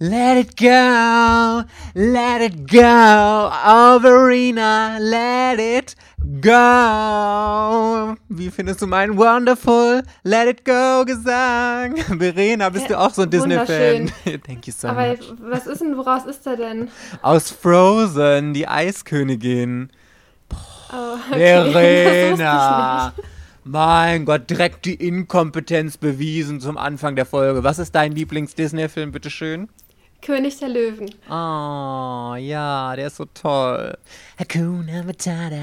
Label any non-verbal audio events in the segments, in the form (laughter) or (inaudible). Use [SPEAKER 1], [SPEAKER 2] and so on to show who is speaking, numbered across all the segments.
[SPEAKER 1] Let it go, let it go, oh Verena, let it go. Wie findest du meinen Wonderful Let It Go Gesang? (laughs) Verena, bist du auch so ein Disney-Fan? (laughs)
[SPEAKER 2] Thank you so Aber much. was ist denn, woraus ist er denn?
[SPEAKER 1] Aus Frozen, die Eiskönigin. Boah, oh, okay. (laughs) Verena. Mein Gott, direkt die Inkompetenz bewiesen zum Anfang der Folge. Was ist dein Lieblings-Disney-Film, bitteschön?
[SPEAKER 2] König der Löwen.
[SPEAKER 1] Oh, ja, der ist so toll. Hakuna Matata.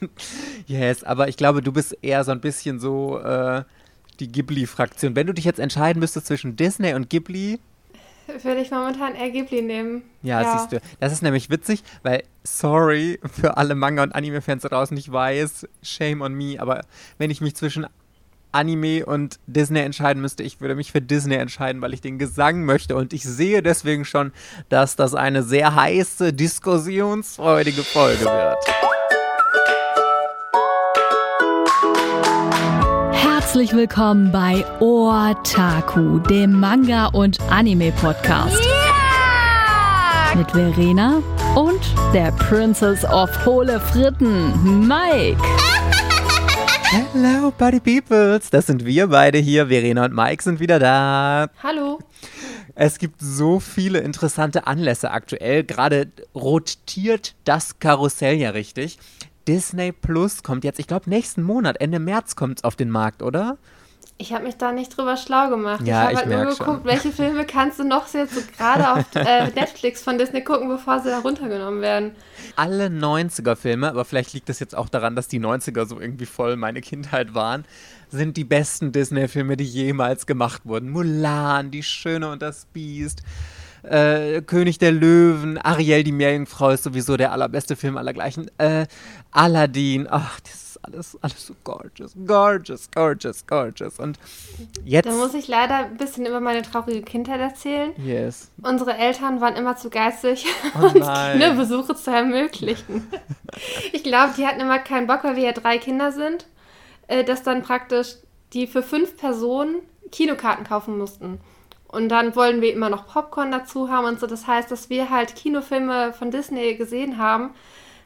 [SPEAKER 1] (laughs) yes, aber ich glaube, du bist eher so ein bisschen so äh, die Ghibli-Fraktion. Wenn du dich jetzt entscheiden müsstest zwischen Disney und Ghibli,
[SPEAKER 2] würde ich momentan eher Ghibli nehmen.
[SPEAKER 1] Ja, ja, siehst du. Das ist nämlich witzig, weil, sorry für alle Manga- und Anime-Fans da draußen, ich weiß, shame on me, aber wenn ich mich zwischen Anime und Disney entscheiden müsste, ich würde mich für Disney entscheiden, weil ich den Gesang möchte. Und ich sehe deswegen schon, dass das eine sehr heiße, diskussionsfreudige Folge wird.
[SPEAKER 3] Herzlich willkommen bei Otaku, dem Manga- und Anime-Podcast. Yeah! Mit Verena und der Princess of Hohle Fritten, Mike.
[SPEAKER 1] Hello, Buddy Peoples. Das sind wir beide hier. Verena und Mike sind wieder da.
[SPEAKER 2] Hallo.
[SPEAKER 1] Es gibt so viele interessante Anlässe aktuell. Gerade rotiert das Karussell ja richtig. Disney Plus kommt jetzt, ich glaube, nächsten Monat, Ende März kommt es auf den Markt, oder?
[SPEAKER 2] Ich habe mich da nicht drüber schlau gemacht.
[SPEAKER 1] Ja,
[SPEAKER 2] ich habe halt nur geguckt, schon. welche Filme kannst du noch jetzt so gerade auf (laughs) äh, Netflix von Disney gucken, bevor sie da runtergenommen werden.
[SPEAKER 1] Alle 90er-Filme, aber vielleicht liegt das jetzt auch daran, dass die 90er so irgendwie voll meine Kindheit waren, sind die besten Disney-Filme, die jemals gemacht wurden. Mulan, Die Schöne und das Biest. Äh, König der Löwen, Ariel die Meerjungfrau ist sowieso der allerbeste Film allergleichen. Äh, Aladdin, ach, das alles, alles so gorgeous, gorgeous, gorgeous, gorgeous. Und jetzt.
[SPEAKER 2] Da muss ich leider ein bisschen über meine traurige Kindheit erzählen.
[SPEAKER 1] Yes.
[SPEAKER 2] Unsere Eltern waren immer zu geistig, oh (laughs) uns Kinobesuche zu ermöglichen. ich glaube, die hatten immer keinen Bock, weil wir ja drei Kinder sind, äh, dass dann praktisch die für fünf Personen Kinokarten kaufen mussten. Und dann wollen wir immer noch Popcorn dazu haben und so. Das heißt, dass wir halt Kinofilme von Disney gesehen haben.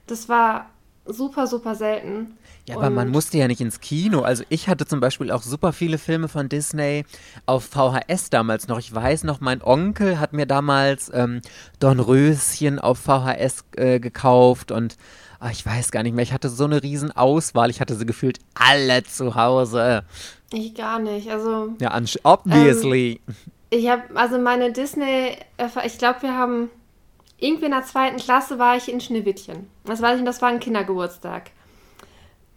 [SPEAKER 2] Das war super, super selten.
[SPEAKER 1] Ja, aber man musste ja nicht ins Kino. Also ich hatte zum Beispiel auch super viele Filme von Disney auf VHS damals noch. Ich weiß noch, mein Onkel hat mir damals ähm, Dornröschen auf VHS äh, gekauft und ach, ich weiß gar nicht mehr. Ich hatte so eine riesen Auswahl. Ich hatte sie gefühlt alle zu Hause.
[SPEAKER 2] Ich gar nicht. Also
[SPEAKER 1] ja, obviously.
[SPEAKER 2] Ähm, ich habe also meine Disney. Ich glaube, wir haben irgendwie in der zweiten Klasse war ich in Schneewittchen. Das weiß ich, und das war ein Kindergeburtstag.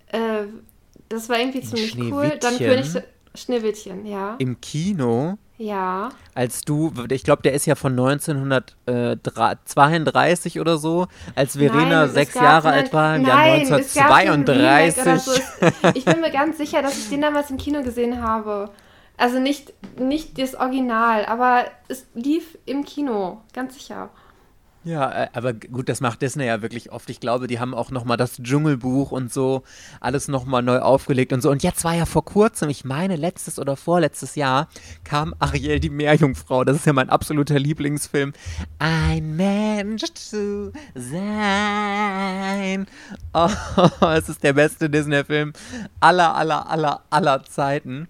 [SPEAKER 2] Äh, das war irgendwie ziemlich cool. Dann König Schneewittchen, ja.
[SPEAKER 1] Im Kino?
[SPEAKER 2] Ja.
[SPEAKER 1] Als du, ich glaube, der ist ja von 1932 oder so, als Verena nein, sechs Jahre alt war, im Jahr 1932. So.
[SPEAKER 2] Ich bin mir ganz sicher, dass ich den damals im Kino gesehen habe. Also nicht, nicht das Original, aber es lief im Kino, ganz sicher.
[SPEAKER 1] Ja, äh, aber gut, das macht Disney ja wirklich oft. Ich glaube, die haben auch nochmal das Dschungelbuch und so alles nochmal neu aufgelegt und so. Und jetzt war ja vor kurzem, ich meine letztes oder vorletztes Jahr, kam Ariel die Meerjungfrau. Das ist ja mein absoluter Lieblingsfilm. Ein Mensch zu sein. Oh, (laughs) es ist der beste Disney-Film aller, aller, aller, aller Zeiten.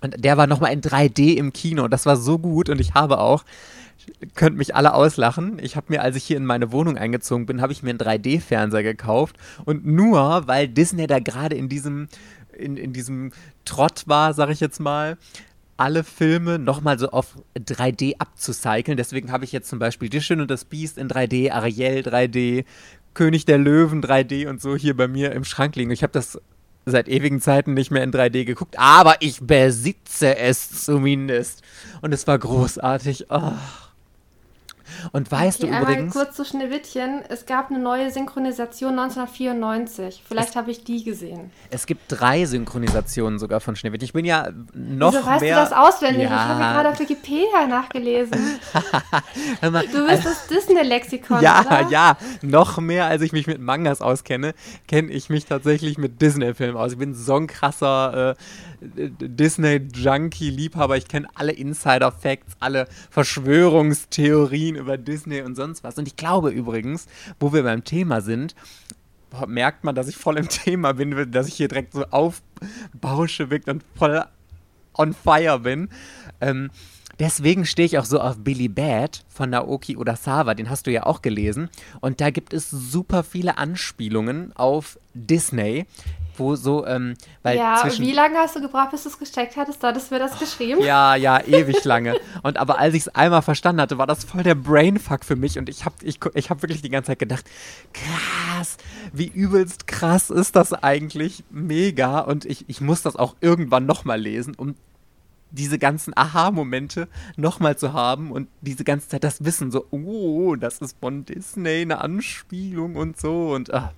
[SPEAKER 1] Und der war nochmal in 3D im Kino. Das war so gut und ich habe auch könnt mich alle auslachen. Ich habe mir, als ich hier in meine Wohnung eingezogen bin, habe ich mir einen 3D-Fernseher gekauft. Und nur, weil Disney da gerade in diesem, in, in diesem Trott war, sag ich jetzt mal, alle Filme nochmal so auf 3D abzucyceln. Deswegen habe ich jetzt zum Beispiel Die Schön und das Biest in 3D, Ariel 3D, König der Löwen 3D und so hier bei mir im Schrank liegen. Ich habe das seit ewigen Zeiten nicht mehr in 3D geguckt, aber ich besitze es zumindest. Und es war großartig. Oh. Und weißt okay, du übrigens.
[SPEAKER 2] kurz zu Schneewittchen. Es gab eine neue Synchronisation 1994. Vielleicht habe ich die gesehen.
[SPEAKER 1] Es gibt drei Synchronisationen sogar von Schneewittchen. Ich bin ja noch Wieso weißt
[SPEAKER 2] mehr.
[SPEAKER 1] du
[SPEAKER 2] das auswendig? Ja. Ich habe gerade auf Wikipedia nachgelesen. (laughs) mal, du bist das Disney-Lexikon.
[SPEAKER 1] Ja,
[SPEAKER 2] oder?
[SPEAKER 1] ja. Noch mehr, als ich mich mit Mangas auskenne, kenne ich mich tatsächlich mit Disney-Filmen aus. Ich bin so ein krasser. Äh, Disney-Junkie-Liebhaber. Ich kenne alle Insider-Facts, alle Verschwörungstheorien über Disney und sonst was. Und ich glaube übrigens, wo wir beim Thema sind, merkt man, dass ich voll im Thema bin, dass ich hier direkt so aufbausche und voll on fire bin. Ähm, deswegen stehe ich auch so auf Billy Bad von Naoki Urasawa, den hast du ja auch gelesen. Und da gibt es super viele Anspielungen auf Disney wo so, ähm, weil
[SPEAKER 2] Ja, wie lange hast du gebraucht, bis du es gesteckt hattest? Da hattest du mir das geschrieben?
[SPEAKER 1] Ja, ja, ewig lange. und aber als ich es einmal verstanden hatte, war das voll der Brainfuck für mich und ich habe ich, ich hab wirklich die ganze Zeit gedacht, krass, wie übelst krass ist das eigentlich? Mega. Und ich, ich muss das auch irgendwann nochmal lesen, um diese ganzen Aha-Momente nochmal zu haben und diese ganze Zeit das Wissen, so, oh, das ist von Disney eine Anspielung und so und ach,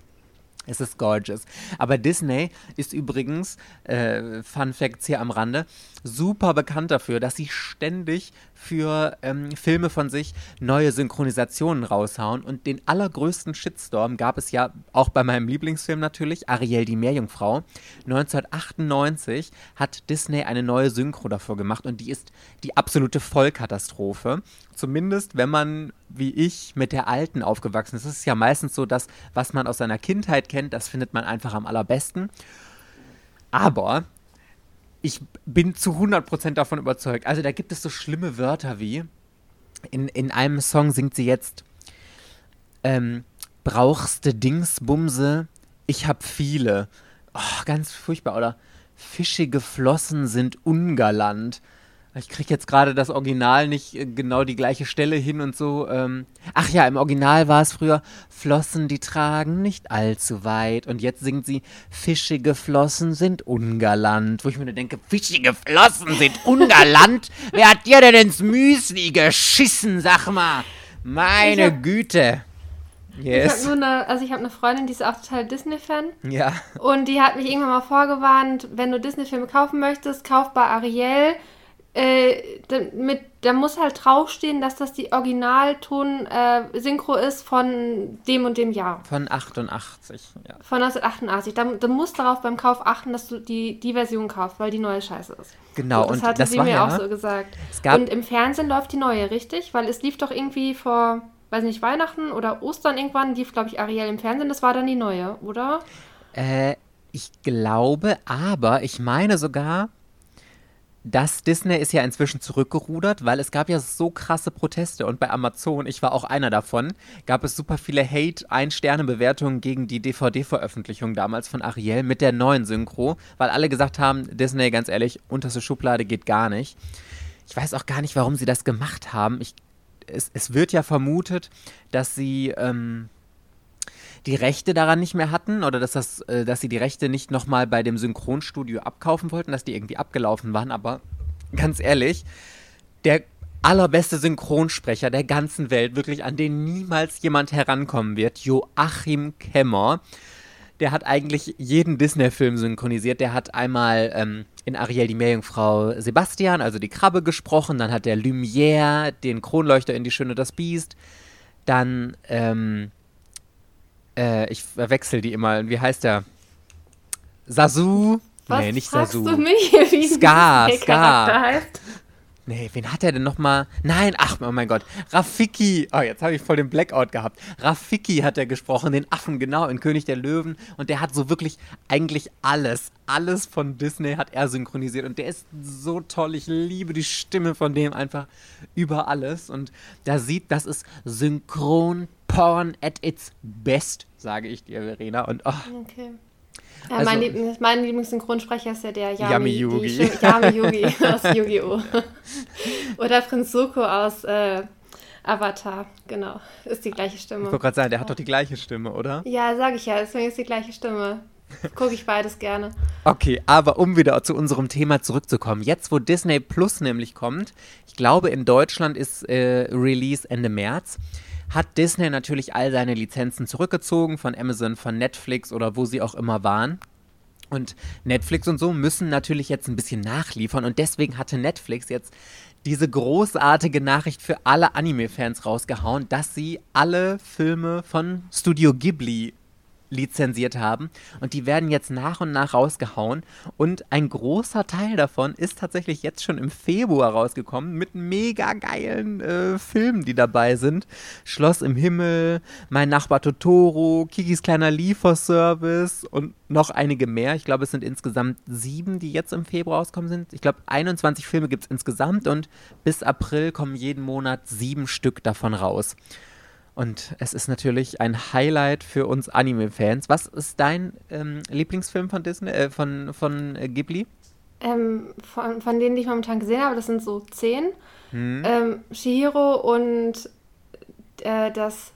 [SPEAKER 1] es ist gorgeous. Aber Disney ist übrigens, äh, Fun Facts hier am Rande, super bekannt dafür, dass sie ständig für ähm, Filme von sich neue Synchronisationen raushauen. Und den allergrößten Shitstorm gab es ja auch bei meinem Lieblingsfilm natürlich, Ariel die Meerjungfrau. 1998 hat Disney eine neue Synchro davor gemacht und die ist die absolute Vollkatastrophe. Zumindest, wenn man, wie ich, mit der alten aufgewachsen ist. Es ist ja meistens so, dass, was man aus seiner Kindheit kennt, das findet man einfach am allerbesten. Aber ich bin zu 100% davon überzeugt. Also da gibt es so schlimme Wörter wie, in, in einem Song singt sie jetzt, ähm, brauchste Dingsbumse, ich hab viele. Oh, ganz furchtbar. Oder fischige Flossen sind ungalant. Ich kriege jetzt gerade das Original nicht äh, genau die gleiche Stelle hin und so. Ähm. Ach ja, im Original war es früher Flossen, die tragen nicht allzu weit. Und jetzt singt sie Fischige Flossen sind ungalant. Wo ich mir denke, fischige Flossen sind (laughs) ungalant? Wer hat dir denn ins Müsli geschissen, sag mal? Meine hab, Güte.
[SPEAKER 2] Yes. Ich habe nur eine, also ich habe eine Freundin, die ist auch total Disney-Fan.
[SPEAKER 1] Ja.
[SPEAKER 2] Und die hat mich irgendwann mal vorgewarnt, wenn du Disney-Filme kaufen möchtest, kauf bei Ariel äh, mit, da muss halt draufstehen, dass das die Originalton-Synchro äh, ist von dem und dem Jahr.
[SPEAKER 1] Von 88, ja.
[SPEAKER 2] Von 1988. Da, da musst darauf beim Kauf achten, dass du die, die Version kaufst, weil die neue scheiße ist.
[SPEAKER 1] Genau,
[SPEAKER 2] und das hatte und das sie mir ja, auch so gesagt. und im Fernsehen läuft die neue, richtig? Weil es lief doch irgendwie vor, weiß nicht, Weihnachten oder Ostern irgendwann, lief, glaube ich, Ariel im Fernsehen. Das war dann die neue, oder?
[SPEAKER 1] Äh, ich glaube, aber ich meine sogar, das Disney ist ja inzwischen zurückgerudert, weil es gab ja so krasse Proteste und bei Amazon, ich war auch einer davon, gab es super viele Hate-Ein-Sterne-Bewertungen gegen die DVD-Veröffentlichung damals von Ariel mit der neuen Synchro, weil alle gesagt haben, Disney, ganz ehrlich, unterste Schublade geht gar nicht. Ich weiß auch gar nicht, warum sie das gemacht haben. Ich, es, es wird ja vermutet, dass sie ähm, die Rechte daran nicht mehr hatten oder dass, das, äh, dass sie die Rechte nicht nochmal bei dem Synchronstudio abkaufen wollten, dass die irgendwie abgelaufen waren. Aber ganz ehrlich, der allerbeste Synchronsprecher der ganzen Welt, wirklich an den niemals jemand herankommen wird, Joachim Kemmer. Der hat eigentlich jeden Disney-Film synchronisiert. Der hat einmal ähm, in Ariel die Meerjungfrau Sebastian, also die Krabbe, gesprochen. Dann hat der Lumière den Kronleuchter in Die Schöne das Biest. Dann ähm, äh, ich verwechsel die immer. Wie heißt der? Sasu.
[SPEAKER 2] Was
[SPEAKER 1] nee, nicht Sasu.
[SPEAKER 2] Du mich, (laughs) wie
[SPEAKER 1] Scar, Scar. Heißt? Nee, wen hat er denn nochmal? Nein, ach oh mein Gott. Rafiki. Oh, jetzt habe ich voll den Blackout gehabt. Rafiki hat er gesprochen, den Affen, genau, in König der Löwen. Und der hat so wirklich eigentlich alles, alles von Disney hat er synchronisiert. Und der ist so toll. Ich liebe die Stimme von dem einfach über alles. Und da sieht, das ist Synchron Porn at its best, sage ich dir, Verena. Und oh.
[SPEAKER 2] Okay. Ja, also, mein, Lieblings, mein Lieblingssynchronsprecher ist ja der Yami,
[SPEAKER 1] Yami Yugi.
[SPEAKER 2] Yami Yugi (laughs) aus Yu-Gi-Oh! Oder Prinz Zuko aus äh, Avatar, genau. Ist die gleiche Stimme.
[SPEAKER 1] Ich wollte gerade sagen, der hat doch die gleiche Stimme, oder?
[SPEAKER 2] Ja, sage ich ja, deswegen ist die gleiche Stimme. Gucke ich beides gerne.
[SPEAKER 1] Okay, aber um wieder zu unserem Thema zurückzukommen. Jetzt, wo Disney Plus nämlich kommt, ich glaube, in Deutschland ist äh, Release Ende März hat Disney natürlich all seine Lizenzen zurückgezogen von Amazon, von Netflix oder wo sie auch immer waren. Und Netflix und so müssen natürlich jetzt ein bisschen nachliefern und deswegen hatte Netflix jetzt diese großartige Nachricht für alle Anime-Fans rausgehauen, dass sie alle Filme von Studio Ghibli lizenziert haben. Und die werden jetzt nach und nach rausgehauen. Und ein großer Teil davon ist tatsächlich jetzt schon im Februar rausgekommen mit mega geilen äh, Filmen, die dabei sind. Schloss im Himmel, Mein Nachbar Totoro, Kikis kleiner Lieferservice und noch einige mehr. Ich glaube, es sind insgesamt sieben, die jetzt im Februar rauskommen sind. Ich glaube, 21 Filme gibt es insgesamt und bis April kommen jeden Monat sieben Stück davon raus. Und es ist natürlich ein Highlight für uns Anime-Fans. Was ist dein ähm, Lieblingsfilm von Disney, äh, von, von äh, Ghibli?
[SPEAKER 2] Ähm, von, von denen, die ich momentan gesehen habe, das sind so zehn. Hm. Ähm, Shihiro und äh, das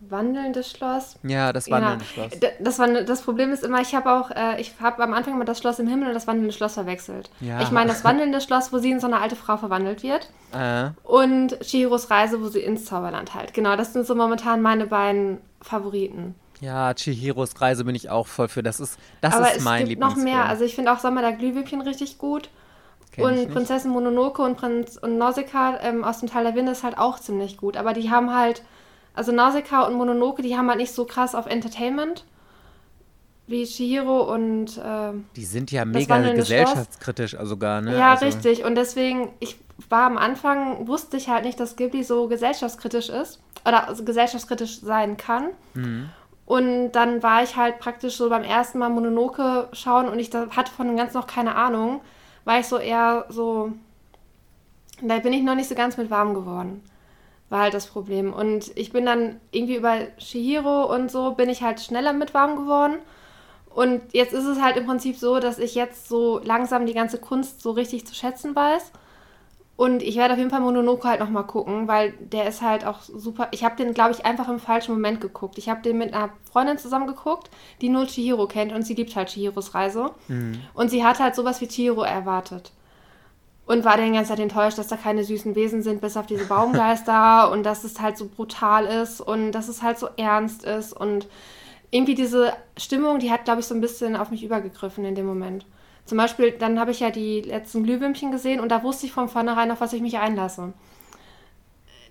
[SPEAKER 2] wandelnde Schloss.
[SPEAKER 1] Ja, das wandelnde ja, Schloss.
[SPEAKER 2] Das, das Problem ist immer, ich habe auch, äh, ich habe am Anfang immer das Schloss im Himmel und das wandelnde Schloss verwechselt. Ja. Ich meine das wandelnde Schloss, wo sie in so eine alte Frau verwandelt wird. Äh. Und Chihiros Reise, wo sie ins Zauberland halt. Genau, das sind so momentan meine beiden Favoriten.
[SPEAKER 1] Ja, Chihiros Reise bin ich auch voll für. Das ist, das Aber ist mein Lieblingsfilm. es gibt noch mehr.
[SPEAKER 2] Also ich finde auch Sommer der Glühwürmchen richtig gut. Kenn und Prinzessin Mononoke und Prinz und Nausicaa ähm, aus dem Tal der Winde ist halt auch ziemlich gut. Aber die haben halt also Nausicaa und Mononoke, die haben halt nicht so krass auf Entertainment wie Chihiro und äh,
[SPEAKER 1] Die sind ja mega gesellschaftskritisch also sogar, ne?
[SPEAKER 2] Ja,
[SPEAKER 1] also.
[SPEAKER 2] richtig. Und deswegen, ich war am Anfang, wusste ich halt nicht, dass Ghibli so gesellschaftskritisch ist oder also gesellschaftskritisch sein kann. Mhm. Und dann war ich halt praktisch so beim ersten Mal Mononoke schauen und ich hatte von dem Ganzen noch keine Ahnung, war ich so eher so, da bin ich noch nicht so ganz mit warm geworden war halt das Problem. Und ich bin dann irgendwie über Shihiro und so bin ich halt schneller mit warm geworden. Und jetzt ist es halt im Prinzip so, dass ich jetzt so langsam die ganze Kunst so richtig zu schätzen weiß. Und ich werde auf jeden Fall Mononoke halt nochmal gucken, weil der ist halt auch super. Ich habe den, glaube ich, einfach im falschen Moment geguckt. Ich habe den mit einer Freundin zusammen geguckt, die nur Chihiro kennt und sie liebt halt Chihiros Reise. Mhm. Und sie hat halt sowas wie Chihiro erwartet und war die ganze Zeit enttäuscht, dass da keine süßen Wesen sind, bis auf diese Baumgeister (laughs) und dass es halt so brutal ist und dass es halt so ernst ist und irgendwie diese Stimmung, die hat, glaube ich, so ein bisschen auf mich übergegriffen in dem Moment. Zum Beispiel, dann habe ich ja die letzten Glühwürmchen gesehen und da wusste ich von vornherein, auf was ich mich einlasse.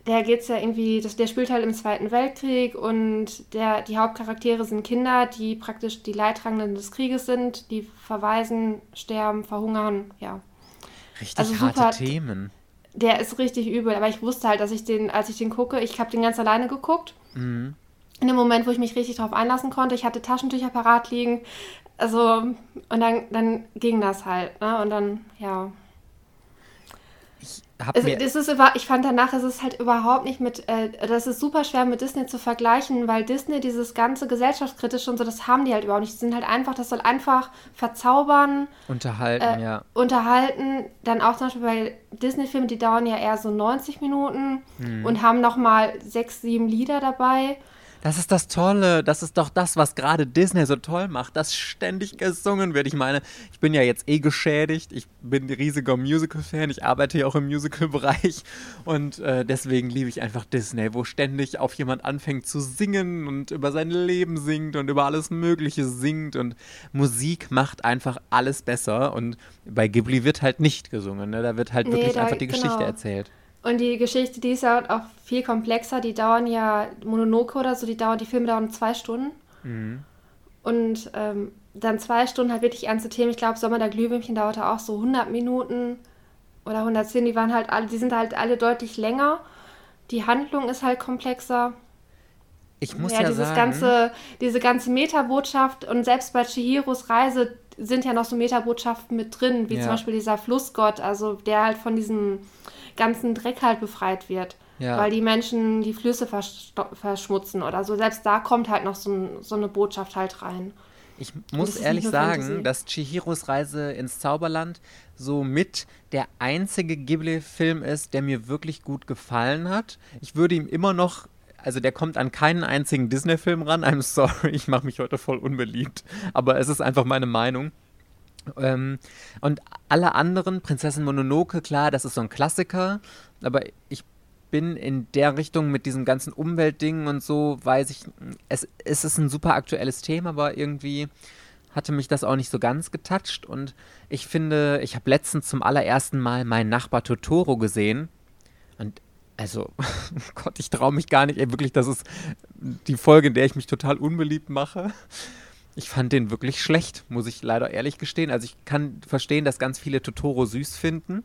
[SPEAKER 2] Der geht's ja irgendwie, das, der spielt halt im Zweiten Weltkrieg und der, die Hauptcharaktere sind Kinder, die praktisch die Leidtragenden des Krieges sind, die verweisen, sterben, verhungern, ja.
[SPEAKER 1] Richtig also harte super, Themen.
[SPEAKER 2] Der ist richtig übel, aber ich wusste halt, dass ich den, als ich den gucke, ich habe den ganz alleine geguckt. Mhm. In dem Moment, wo ich mich richtig darauf einlassen konnte, ich hatte Taschentücher parat liegen. Also, und dann, dann ging das halt, ne? Und dann, ja
[SPEAKER 1] habe mir.
[SPEAKER 2] Es ist, ich fand danach, ist es halt überhaupt nicht mit. Äh, das ist super schwer mit Disney zu vergleichen, weil Disney dieses ganze gesellschaftskritische und so, das haben die halt überhaupt nicht. Die sind halt einfach, das soll einfach verzaubern.
[SPEAKER 1] Unterhalten, äh, ja.
[SPEAKER 2] Unterhalten. Dann auch zum Beispiel bei Disney-Filmen, die dauern ja eher so 90 Minuten hm. und haben nochmal sechs, sieben Lieder dabei.
[SPEAKER 1] Das ist das Tolle. Das ist doch das, was gerade Disney so toll macht, dass ständig gesungen wird. Ich meine, ich bin ja jetzt eh geschädigt. Ich bin ein riesiger Musical-Fan. Ich arbeite ja auch im Musical-Bereich. Und äh, deswegen liebe ich einfach Disney, wo ständig auf jemand anfängt zu singen und über sein Leben singt und über alles Mögliche singt. Und Musik macht einfach alles besser. Und bei Ghibli wird halt nicht gesungen. Ne? Da wird halt nee, wirklich da, einfach die genau. Geschichte erzählt.
[SPEAKER 2] Und die Geschichte, die ist ja auch viel komplexer. Die dauern ja, Mononoke oder so, die dauern, die Filme dauern zwei Stunden. Mhm. Und ähm, dann zwei Stunden halt wirklich ernste Themen. Ich glaube, Sommer der Glühwürmchen dauerte auch so 100 Minuten oder 110. Die waren halt alle, die sind halt alle deutlich länger. Die Handlung ist halt komplexer.
[SPEAKER 1] Ich muss ja, ja
[SPEAKER 2] dieses
[SPEAKER 1] sagen,
[SPEAKER 2] ganze, diese ganze Metabotschaft und selbst bei Chihiros Reise sind ja noch so Metabotschaften mit drin, wie ja. zum Beispiel dieser Flussgott, also der halt von diesem ganzen Dreck halt befreit wird. Ja. Weil die Menschen die Flüsse verschmutzen oder so. Selbst da kommt halt noch so, so eine Botschaft halt rein.
[SPEAKER 1] Ich muss ehrlich sagen, Fantasy. dass Chihiros Reise ins Zauberland so mit der einzige Ghibli-Film ist, der mir wirklich gut gefallen hat. Ich würde ihm immer noch, also der kommt an keinen einzigen Disney-Film ran. I'm sorry, (laughs) ich mache mich heute voll unbeliebt, aber es ist einfach meine Meinung. Ähm, und alle anderen, Prinzessin Mononoke, klar, das ist so ein Klassiker, aber ich bin in der Richtung mit diesem ganzen Umweltding und so, weiß ich, es, es ist ein super aktuelles Thema, aber irgendwie hatte mich das auch nicht so ganz getoucht und ich finde, ich habe letztens zum allerersten Mal meinen Nachbar Totoro gesehen und also, (laughs) oh Gott, ich traue mich gar nicht, ey, wirklich, das ist die Folge, in der ich mich total unbeliebt mache. Ich fand den wirklich schlecht, muss ich leider ehrlich gestehen. Also ich kann verstehen, dass ganz viele Totoro süß finden,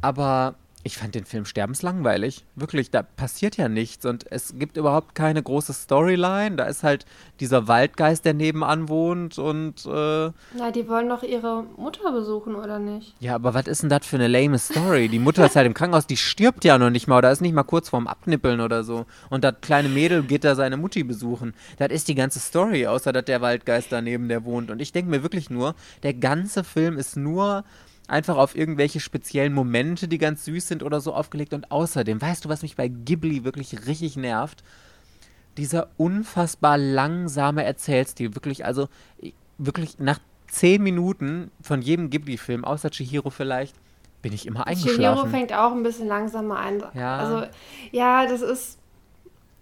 [SPEAKER 1] aber ich fand den Film sterbenslangweilig. Wirklich, da passiert ja nichts und es gibt überhaupt keine große Storyline. Da ist halt dieser Waldgeist, der nebenan wohnt und. Äh
[SPEAKER 2] Na, die wollen doch ihre Mutter besuchen, oder nicht?
[SPEAKER 1] Ja, aber was ist denn das für eine lame Story? Die Mutter ist halt im Krankenhaus, die stirbt ja noch nicht mal oder ist nicht mal kurz vorm Abnippeln oder so. Und das kleine Mädel geht da seine Mutti besuchen. Das ist die ganze Story, außer dass der Waldgeist daneben der wohnt. Und ich denke mir wirklich nur, der ganze Film ist nur einfach auf irgendwelche speziellen Momente, die ganz süß sind oder so aufgelegt. Und außerdem, weißt du, was mich bei Ghibli wirklich richtig nervt? Dieser unfassbar langsame Erzählstil. Wirklich, also wirklich nach zehn Minuten von jedem Ghibli-Film, außer Chihiro vielleicht, bin ich immer eingeschlafen. Chihiro
[SPEAKER 2] fängt auch ein bisschen langsamer an. Ja. Also, ja, das ist.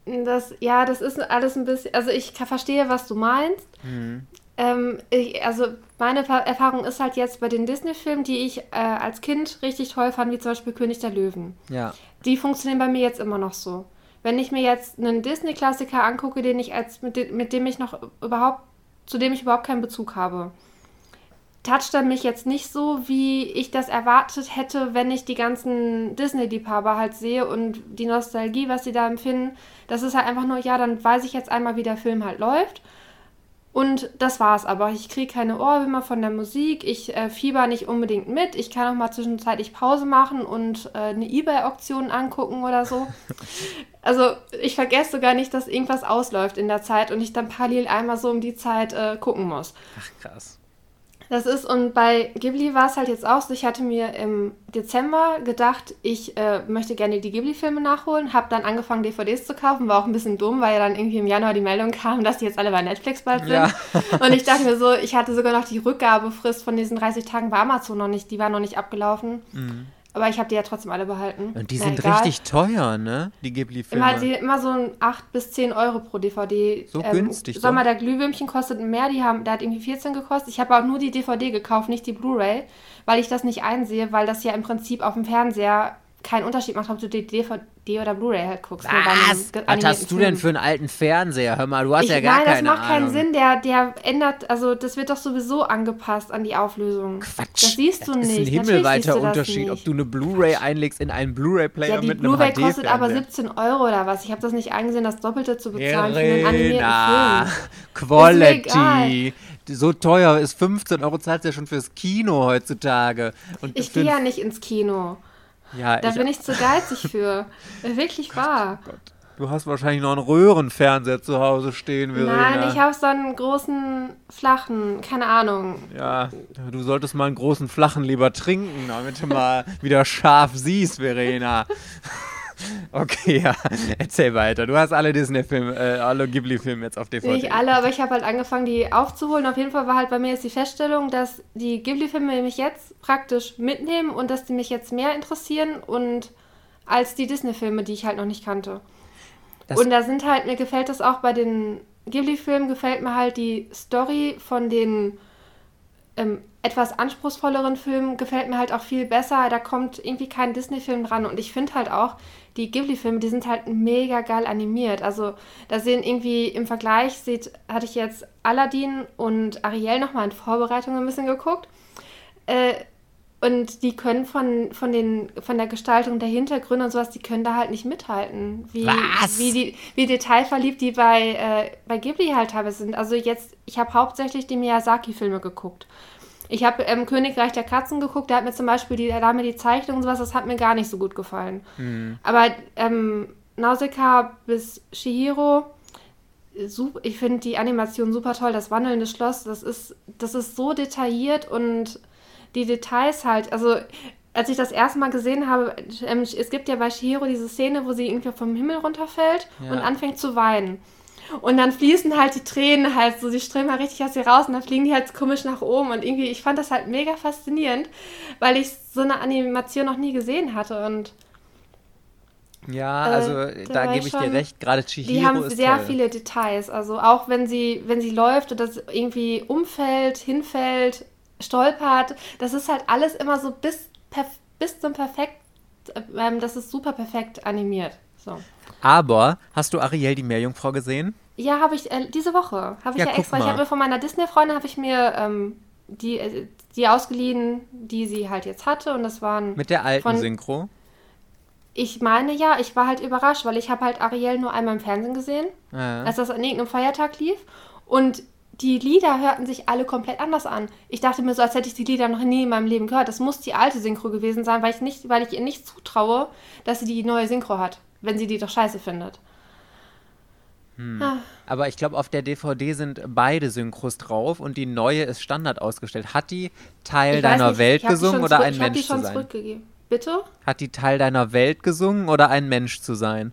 [SPEAKER 2] Das, ja, das ist alles ein bisschen. Also, ich verstehe, was du meinst. Mhm. Ähm, ich, also meine Erfahrung ist halt jetzt bei den Disney-Filmen, die ich äh, als Kind richtig toll fand, wie zum Beispiel König der Löwen.
[SPEAKER 1] Ja.
[SPEAKER 2] Die funktionieren bei mir jetzt immer noch so. Wenn ich mir jetzt einen Disney-Klassiker angucke, den ich als mit, de mit dem ich noch überhaupt, zu dem ich überhaupt keinen Bezug habe, toucht er mich jetzt nicht so, wie ich das erwartet hätte, wenn ich die ganzen Disney-Liebhaber halt sehe und die Nostalgie, was sie da empfinden. Das ist halt einfach nur, ja, dann weiß ich jetzt einmal, wie der Film halt läuft und das war's aber. Ich kriege keine Ohrwürmer von der Musik. Ich äh, fieber nicht unbedingt mit. Ich kann auch mal zwischenzeitlich Pause machen und äh, eine Ebay-Auktion angucken oder so. (laughs) Also ich vergesse sogar nicht, dass irgendwas ausläuft in der Zeit und ich dann parallel einmal so um die Zeit äh, gucken muss.
[SPEAKER 1] Ach krass.
[SPEAKER 2] Das ist, und bei Ghibli war es halt jetzt auch so, ich hatte mir im Dezember gedacht, ich äh, möchte gerne die Ghibli-Filme nachholen, habe dann angefangen, DVDs zu kaufen, war auch ein bisschen dumm, weil ja dann irgendwie im Januar die Meldung kam, dass die jetzt alle bei Netflix bald sind. Ja. und ich dachte mir so, ich hatte sogar noch die Rückgabefrist von diesen 30 Tagen bei Amazon noch nicht, die war noch nicht abgelaufen. Mhm. Aber ich habe die ja trotzdem alle behalten.
[SPEAKER 1] Und die Na, sind egal. richtig teuer, ne? Die Ghibli-Filme.
[SPEAKER 2] Immer, immer so 8 bis 10 Euro pro DVD.
[SPEAKER 1] So ähm, günstig.
[SPEAKER 2] Sommer der Glühwürmchen kostet mehr, die haben, der hat irgendwie 14 gekostet. Ich habe auch nur die DVD gekauft, nicht die Blu-ray, weil ich das nicht einsehe, weil das ja im Prinzip auf dem Fernseher keinen Unterschied macht, ob du die DVD oder Blu-ray halt guckst.
[SPEAKER 1] Was? Was hast du denn für einen alten Fernseher? Hör mal, du hast ich, ja gar nein, keine Ahnung.
[SPEAKER 2] Nein, das macht keinen Sinn. Der, der ändert, also das wird doch sowieso angepasst an die Auflösung.
[SPEAKER 1] Quatsch. Das siehst du das nicht. Das ist ein himmelweiter Unterschied, ob du eine Blu-ray einlegst in einen Blu-ray-Player ja, mit
[SPEAKER 2] einem Blu-ray kostet aber 17 Euro oder was. Ich habe das nicht eingesehen, das Doppelte zu bezahlen Irina, für einen animierten
[SPEAKER 1] Film. Quality. So teuer ist 15 Euro zahlt ja schon fürs Kino heutzutage.
[SPEAKER 2] Und ich gehe ja nicht ins Kino. Ja, da ich bin ich zu geizig für. Wirklich wahr. Oh Gott.
[SPEAKER 1] Du hast wahrscheinlich noch einen Röhrenfernseher zu Hause stehen, Verena.
[SPEAKER 2] Nein, ich habe so einen großen, flachen, keine Ahnung.
[SPEAKER 1] Ja, du solltest mal einen großen, flachen lieber trinken, damit du mal wieder scharf siehst, Verena. (laughs) (laughs) Okay, ja. Erzähl weiter. Du hast alle Disney-Filme, äh, alle Ghibli-Filme jetzt auf DVD.
[SPEAKER 2] Nicht alle, aber ich habe halt angefangen, die aufzuholen. Auf jeden Fall war halt bei mir jetzt die Feststellung, dass die Ghibli-Filme mich jetzt praktisch mitnehmen und dass die mich jetzt mehr interessieren und als die Disney-Filme, die ich halt noch nicht kannte. Das und da sind halt, mir gefällt das auch bei den Ghibli-Filmen, gefällt mir halt die Story von den ähm, etwas anspruchsvolleren Filmen gefällt mir halt auch viel besser. Da kommt irgendwie kein Disney-Film dran. Und ich finde halt auch, die Ghibli-Filme, die sind halt mega geil animiert. Also da sehen irgendwie im Vergleich, sieht, hatte ich jetzt Aladdin und Ariel nochmal in Vorbereitung ein bisschen geguckt. Äh, und die können von, von, den, von der Gestaltung der Hintergründe und sowas, die können da halt nicht mithalten. Wie,
[SPEAKER 1] Was?
[SPEAKER 2] Wie, die, wie detailverliebt die bei, äh, bei Ghibli halt teilweise sind. Also jetzt, ich habe hauptsächlich die Miyazaki-Filme geguckt. Ich habe ähm, Königreich der Katzen geguckt, da hat mir zum Beispiel die, da mir die Zeichnung und sowas, das hat mir gar nicht so gut gefallen. Mhm. Aber ähm, Nausicaa bis Shihiro, ich finde die Animation super toll, das wandelnde Schloss, das ist, das ist so detailliert und die Details halt, also als ich das erste Mal gesehen habe, ähm, es gibt ja bei Shihiro diese Szene, wo sie irgendwie vom Himmel runterfällt ja. und anfängt zu weinen. Und dann fließen halt die Tränen halt so, die strömen halt richtig aus ihr raus und dann fliegen die halt komisch nach oben. Und irgendwie, ich fand das halt mega faszinierend, weil ich so eine Animation noch nie gesehen hatte. Und
[SPEAKER 1] ja, äh, also äh, da gebe ich schon, dir recht, gerade Chihiro
[SPEAKER 2] Die haben
[SPEAKER 1] ist
[SPEAKER 2] sehr
[SPEAKER 1] toll.
[SPEAKER 2] viele Details, also auch wenn sie, wenn sie läuft und das irgendwie umfällt, hinfällt, stolpert, das ist halt alles immer so bis, bis zum perfekt, äh, das ist super perfekt animiert. So.
[SPEAKER 1] Aber hast du Ariel die Meerjungfrau gesehen?
[SPEAKER 2] Ja, habe ich äh, diese Woche. Habe ich ja, ja extra. Ich habe mir von meiner Disney-Freundin habe ich mir ähm, die, äh, die ausgeliehen, die sie halt jetzt hatte und das waren
[SPEAKER 1] mit der alten von, Synchro.
[SPEAKER 2] Ich meine ja, ich war halt überrascht, weil ich habe halt Ariel nur einmal im Fernsehen gesehen, ja. als das an irgendeinem Feiertag lief und die Lieder hörten sich alle komplett anders an. Ich dachte mir so, als hätte ich die Lieder noch nie in meinem Leben gehört. Das muss die alte Synchro gewesen sein, weil ich, nicht, weil ich ihr nicht zutraue, dass sie die neue Synchro hat, wenn sie die doch scheiße findet.
[SPEAKER 1] Hm. Ah. Aber ich glaube, auf der DVD sind beide Synchros drauf und die neue ist Standard ausgestellt. Hat die Teil ich deiner nicht, Welt gesungen oder ein Mensch zu sein?
[SPEAKER 2] Bitte?
[SPEAKER 1] Hat die Teil deiner Welt gesungen oder ein Mensch zu sein?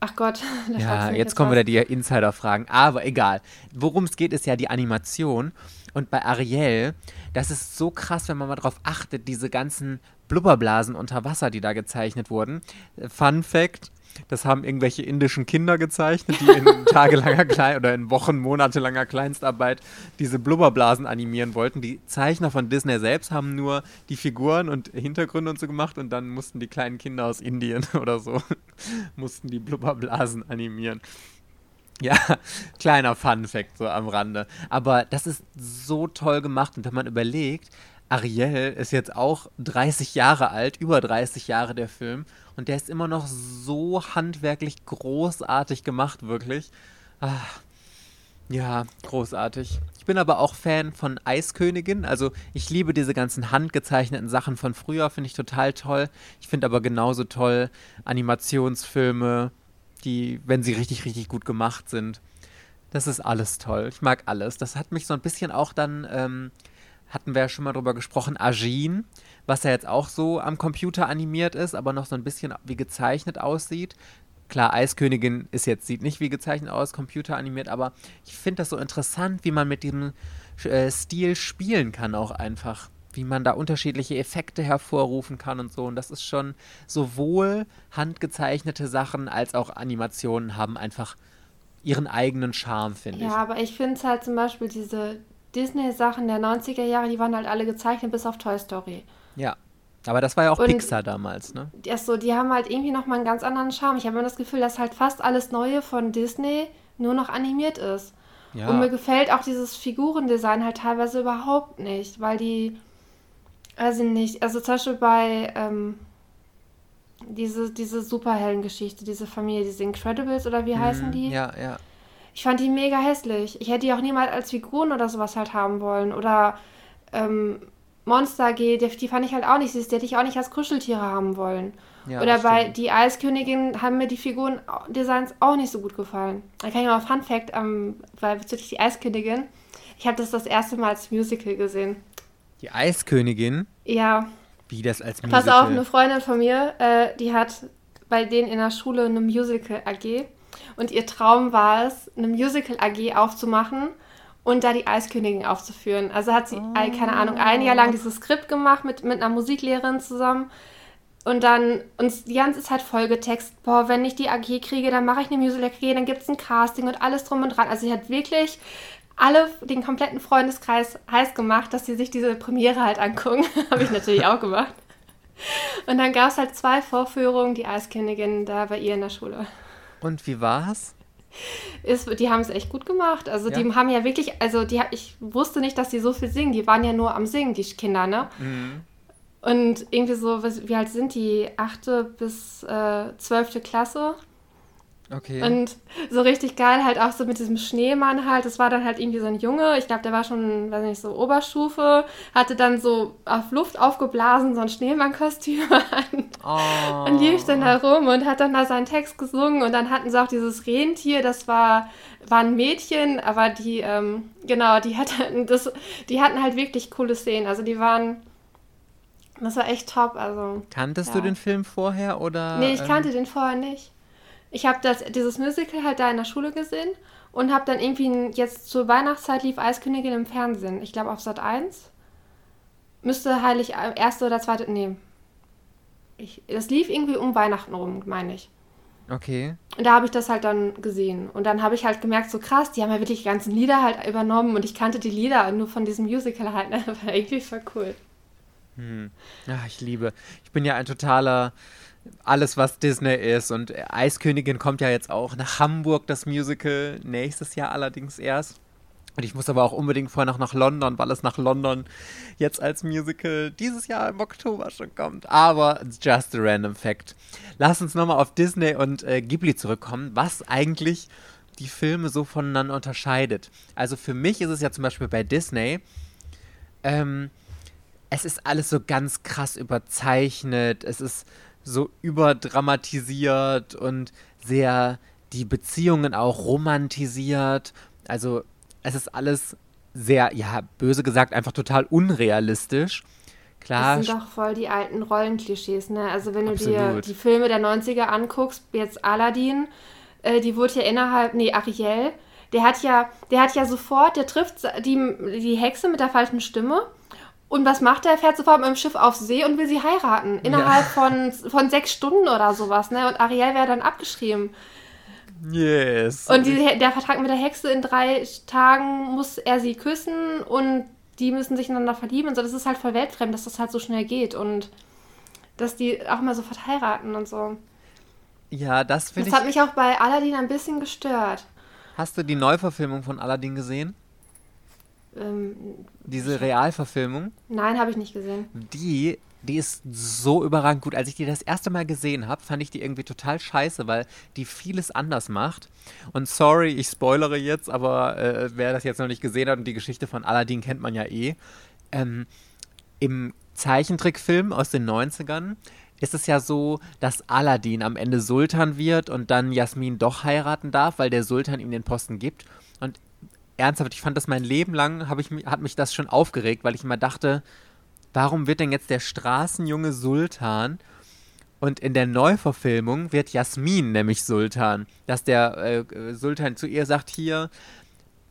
[SPEAKER 2] Ach Gott. (laughs)
[SPEAKER 1] Ja, jetzt kommen wieder die Insider-Fragen. Aber egal. Worum es geht, ist ja die Animation. Und bei Ariel, das ist so krass, wenn man mal drauf achtet, diese ganzen Blubberblasen unter Wasser, die da gezeichnet wurden. Fun Fact: das haben irgendwelche indischen Kinder gezeichnet, die in (laughs) tagelanger Klein oder in Wochen, monatelanger Kleinstarbeit diese Blubberblasen animieren wollten. Die Zeichner von Disney selbst haben nur die Figuren und Hintergründe und so gemacht und dann mussten die kleinen Kinder aus Indien (laughs) oder so mussten die Blubberblasen animieren. Ja, kleiner Fun Fact so am Rande. Aber das ist so toll gemacht und wenn man überlegt, Ariel ist jetzt auch 30 Jahre alt, über 30 Jahre der Film. Und der ist immer noch so handwerklich großartig gemacht, wirklich. Ach, ja, großartig. Ich bin aber auch Fan von Eiskönigin. Also ich liebe diese ganzen handgezeichneten Sachen von früher, finde ich total toll. Ich finde aber genauso toll Animationsfilme, die, wenn sie richtig, richtig gut gemacht sind. Das ist alles toll. Ich mag alles. Das hat mich so ein bisschen auch dann ähm, hatten wir ja schon mal drüber gesprochen, Agin, was ja jetzt auch so am Computer animiert ist, aber noch so ein bisschen wie gezeichnet aussieht. Klar, Eiskönigin ist jetzt, sieht nicht wie gezeichnet aus, computeranimiert, aber ich finde das so interessant, wie man mit diesem äh, Stil spielen kann auch einfach. Wie man da unterschiedliche Effekte hervorrufen kann und so. Und das ist schon sowohl handgezeichnete Sachen als auch Animationen haben einfach ihren eigenen Charme, finde
[SPEAKER 2] ja,
[SPEAKER 1] ich.
[SPEAKER 2] Ja, aber ich finde es halt zum Beispiel diese Disney-Sachen der 90er Jahre, die waren halt alle gezeichnet, bis auf Toy Story.
[SPEAKER 1] Ja. Aber das war ja auch und Pixar damals, ne?
[SPEAKER 2] Achso, die haben halt irgendwie nochmal einen ganz anderen Charme. Ich habe immer das Gefühl, dass halt fast alles Neue von Disney nur noch animiert ist. Ja. Und mir gefällt auch dieses Figurendesign halt teilweise überhaupt nicht, weil die, weiß ich nicht, also zum Beispiel bei ähm, diese, diese Superhelden-Geschichte, diese Familie, diese Incredibles oder wie mhm, heißen die?
[SPEAKER 1] Ja, ja.
[SPEAKER 2] Ich fand die mega hässlich. Ich hätte die auch niemals als Figuren oder sowas halt haben wollen. Oder ähm, Monster AG, die, die, fand ich halt auch nicht süß. Die hätte ich auch nicht als Kuscheltiere haben wollen. Ja, oder bei stimmt. Die Eiskönigin haben mir die Figurendesigns auch nicht so gut gefallen. Da kann ich mal Fun Fact, ähm, weil bezüglich die Eiskönigin, ich habe das das erste Mal als Musical gesehen.
[SPEAKER 1] Die Eiskönigin?
[SPEAKER 2] Ja.
[SPEAKER 1] Wie das als Musical?
[SPEAKER 2] Pass auf, eine Freundin von mir, äh, die hat bei denen in der Schule eine Musical AG und ihr Traum war es, eine Musical AG aufzumachen und da die Eiskönigin aufzuführen. Also hat sie, oh. keine Ahnung, ein Jahr lang dieses Skript gemacht mit, mit einer Musiklehrerin zusammen und dann uns die ganze Zeit vollgetext, boah, wenn ich die AG kriege, dann mache ich eine Musical AG, dann gibt es ein Casting und alles drum und dran. Also sie hat wirklich alle, den kompletten Freundeskreis heiß gemacht, dass sie sich diese Premiere halt angucken. (laughs) Habe ich natürlich auch gemacht. Und dann gab es halt zwei Vorführungen, die Eiskönigin da bei ihr in der Schule.
[SPEAKER 1] Und wie war's?
[SPEAKER 2] Ist, die haben es echt gut gemacht. Also ja. die haben ja wirklich, also die, ich wusste nicht, dass die so viel singen. Die waren ja nur am Singen, die Kinder, ne? Mhm. Und irgendwie so, wie alt sind die? Achte bis äh, zwölfte Klasse.
[SPEAKER 1] Okay.
[SPEAKER 2] Und so richtig geil halt auch so mit diesem Schneemann halt. Das war dann halt irgendwie so ein Junge. Ich glaube, der war schon, weiß nicht, so Oberstufe. Hatte dann so auf Luft aufgeblasen so ein Schneemannkostüm (laughs) an. Oh. Und lief dann da rum und hat dann da seinen Text gesungen. Und dann hatten sie auch dieses Rentier. Das war, war ein Mädchen, aber die, ähm, genau, die hatten, (laughs) das, die hatten halt wirklich coole Szenen. Also die waren... Das war echt top. Also,
[SPEAKER 1] Kanntest ja. du den Film vorher oder?
[SPEAKER 2] Nee, ich kannte ähm, den vorher nicht. Ich habe dieses Musical halt da in der Schule gesehen und habe dann irgendwie jetzt zur Weihnachtszeit lief Eiskönigin im Fernsehen. Ich glaube auf Sat 1. Müsste heilig äh, erste oder zweite. Nee. Ich, das lief irgendwie um Weihnachten rum, meine ich.
[SPEAKER 1] Okay.
[SPEAKER 2] Und da habe ich das halt dann gesehen. Und dann habe ich halt gemerkt, so krass, die haben ja wirklich die ganzen Lieder halt übernommen und ich kannte die Lieder nur von diesem Musical halt. Das (laughs) war irgendwie voll cool.
[SPEAKER 1] Hm. Ja, ich liebe. Ich bin ja ein totaler alles, was Disney ist. Und Eiskönigin kommt ja jetzt auch nach Hamburg, das Musical, nächstes Jahr allerdings erst. Und ich muss aber auch unbedingt vorher noch nach London, weil es nach London jetzt als Musical dieses Jahr im Oktober schon kommt. Aber it's just a random fact. Lass uns nochmal auf Disney und äh, Ghibli zurückkommen, was eigentlich die Filme so voneinander unterscheidet. Also für mich ist es ja zum Beispiel bei Disney, ähm, es ist alles so ganz krass überzeichnet, es ist so überdramatisiert und sehr die Beziehungen auch romantisiert. Also es ist alles sehr, ja, böse gesagt, einfach total unrealistisch. Klar.
[SPEAKER 2] Das sind doch voll die alten Rollenklischees, ne? Also wenn du Absolut. dir die Filme der 90er anguckst, jetzt Aladdin, äh, die wurde ja innerhalb, nee, Ariel, der hat ja, der hat ja sofort, der trifft die, die Hexe mit der falschen Stimme. Und was macht er? Er fährt sofort mit dem Schiff auf See und will sie heiraten. Innerhalb ja. von, von sechs Stunden oder sowas, ne? Und Ariel wäre dann abgeschrieben.
[SPEAKER 1] Yes.
[SPEAKER 2] Und die, der Vertrag mit der Hexe in drei Tagen muss er sie küssen und die müssen sich ineinander verlieben und so. Das ist halt voll weltfremd, dass das halt so schnell geht und dass die auch mal sofort heiraten und so.
[SPEAKER 1] Ja, das finde
[SPEAKER 2] ich. Das hat mich auch bei Aladdin ein bisschen gestört.
[SPEAKER 1] Hast du die Neuverfilmung von Aladdin gesehen?
[SPEAKER 2] Ähm,
[SPEAKER 1] Diese Realverfilmung?
[SPEAKER 2] Nein, habe ich nicht gesehen.
[SPEAKER 1] Die die ist so überragend gut. Als ich die das erste Mal gesehen habe, fand ich die irgendwie total scheiße, weil die vieles anders macht. Und sorry, ich spoilere jetzt, aber äh, wer das jetzt noch nicht gesehen hat und die Geschichte von Aladdin kennt man ja eh. Ähm, Im Zeichentrickfilm aus den 90ern ist es ja so, dass Aladdin am Ende Sultan wird und dann Jasmin doch heiraten darf, weil der Sultan ihm den Posten gibt. Und ernsthaft, ich fand das mein Leben lang, ich, hat mich das schon aufgeregt, weil ich immer dachte, warum wird denn jetzt der Straßenjunge Sultan und in der Neuverfilmung wird Jasmin nämlich Sultan, dass der äh, Sultan zu ihr sagt, hier,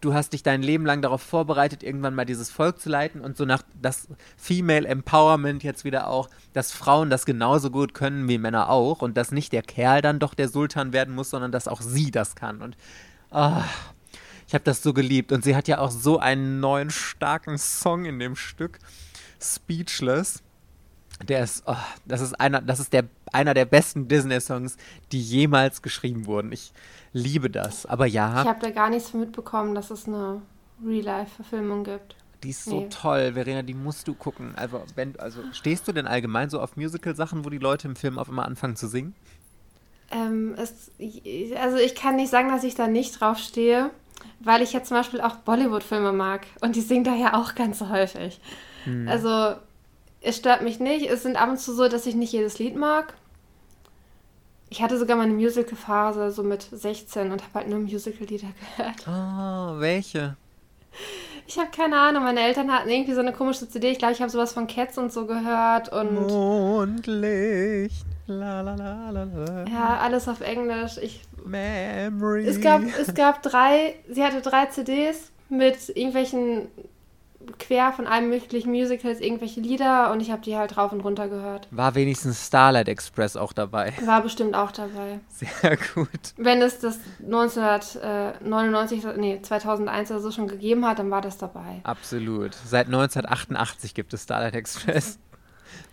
[SPEAKER 1] du hast dich dein Leben lang darauf vorbereitet, irgendwann mal dieses Volk zu leiten und so nach das Female Empowerment jetzt wieder auch, dass Frauen das genauso gut können wie Männer auch und dass nicht der Kerl dann doch der Sultan werden muss, sondern dass auch sie das kann und oh, ich habe das so geliebt und sie hat ja auch so einen neuen starken Song in dem Stück. Speechless. Der ist, oh, das ist einer, das ist der, einer der besten Disney-Songs, die jemals geschrieben wurden. Ich liebe das. Aber ja.
[SPEAKER 2] Ich habe da gar nichts mitbekommen, dass es eine Real-Life-Verfilmung gibt.
[SPEAKER 1] Die ist so nee. toll, Verena, die musst du gucken. Also, wenn, also stehst du denn allgemein so auf Musical-Sachen, wo die Leute im Film auf einmal anfangen zu singen?
[SPEAKER 2] Ähm, es, also ich kann nicht sagen, dass ich da nicht drauf stehe, weil ich ja zum Beispiel auch Bollywood-Filme mag und die singen da ja auch ganz häufig. Hm. Also, es stört mich nicht. Es sind ab und zu so, dass ich nicht jedes Lied mag. Ich hatte sogar mal eine Musical-Phase, so mit 16 und habe halt nur Musical-Lieder gehört.
[SPEAKER 1] Oh, welche?
[SPEAKER 2] Ich habe keine Ahnung. Meine Eltern hatten irgendwie so eine komische CD. Ich glaube, ich habe sowas von Cats und so gehört. Und
[SPEAKER 1] Mondlicht. La, la, la, la, la.
[SPEAKER 2] Ja, alles auf Englisch. Ich,
[SPEAKER 1] Memory.
[SPEAKER 2] Es gab, es gab drei, sie hatte drei CDs mit irgendwelchen quer von allen möglichen Musicals irgendwelche Lieder und ich habe die halt rauf und runter gehört.
[SPEAKER 1] War wenigstens Starlight Express auch dabei?
[SPEAKER 2] War bestimmt auch dabei.
[SPEAKER 1] Sehr gut.
[SPEAKER 2] Wenn es das 1999, nee, 2001 oder so schon gegeben hat, dann war das dabei.
[SPEAKER 1] Absolut. Seit 1988 gibt es Starlight Express.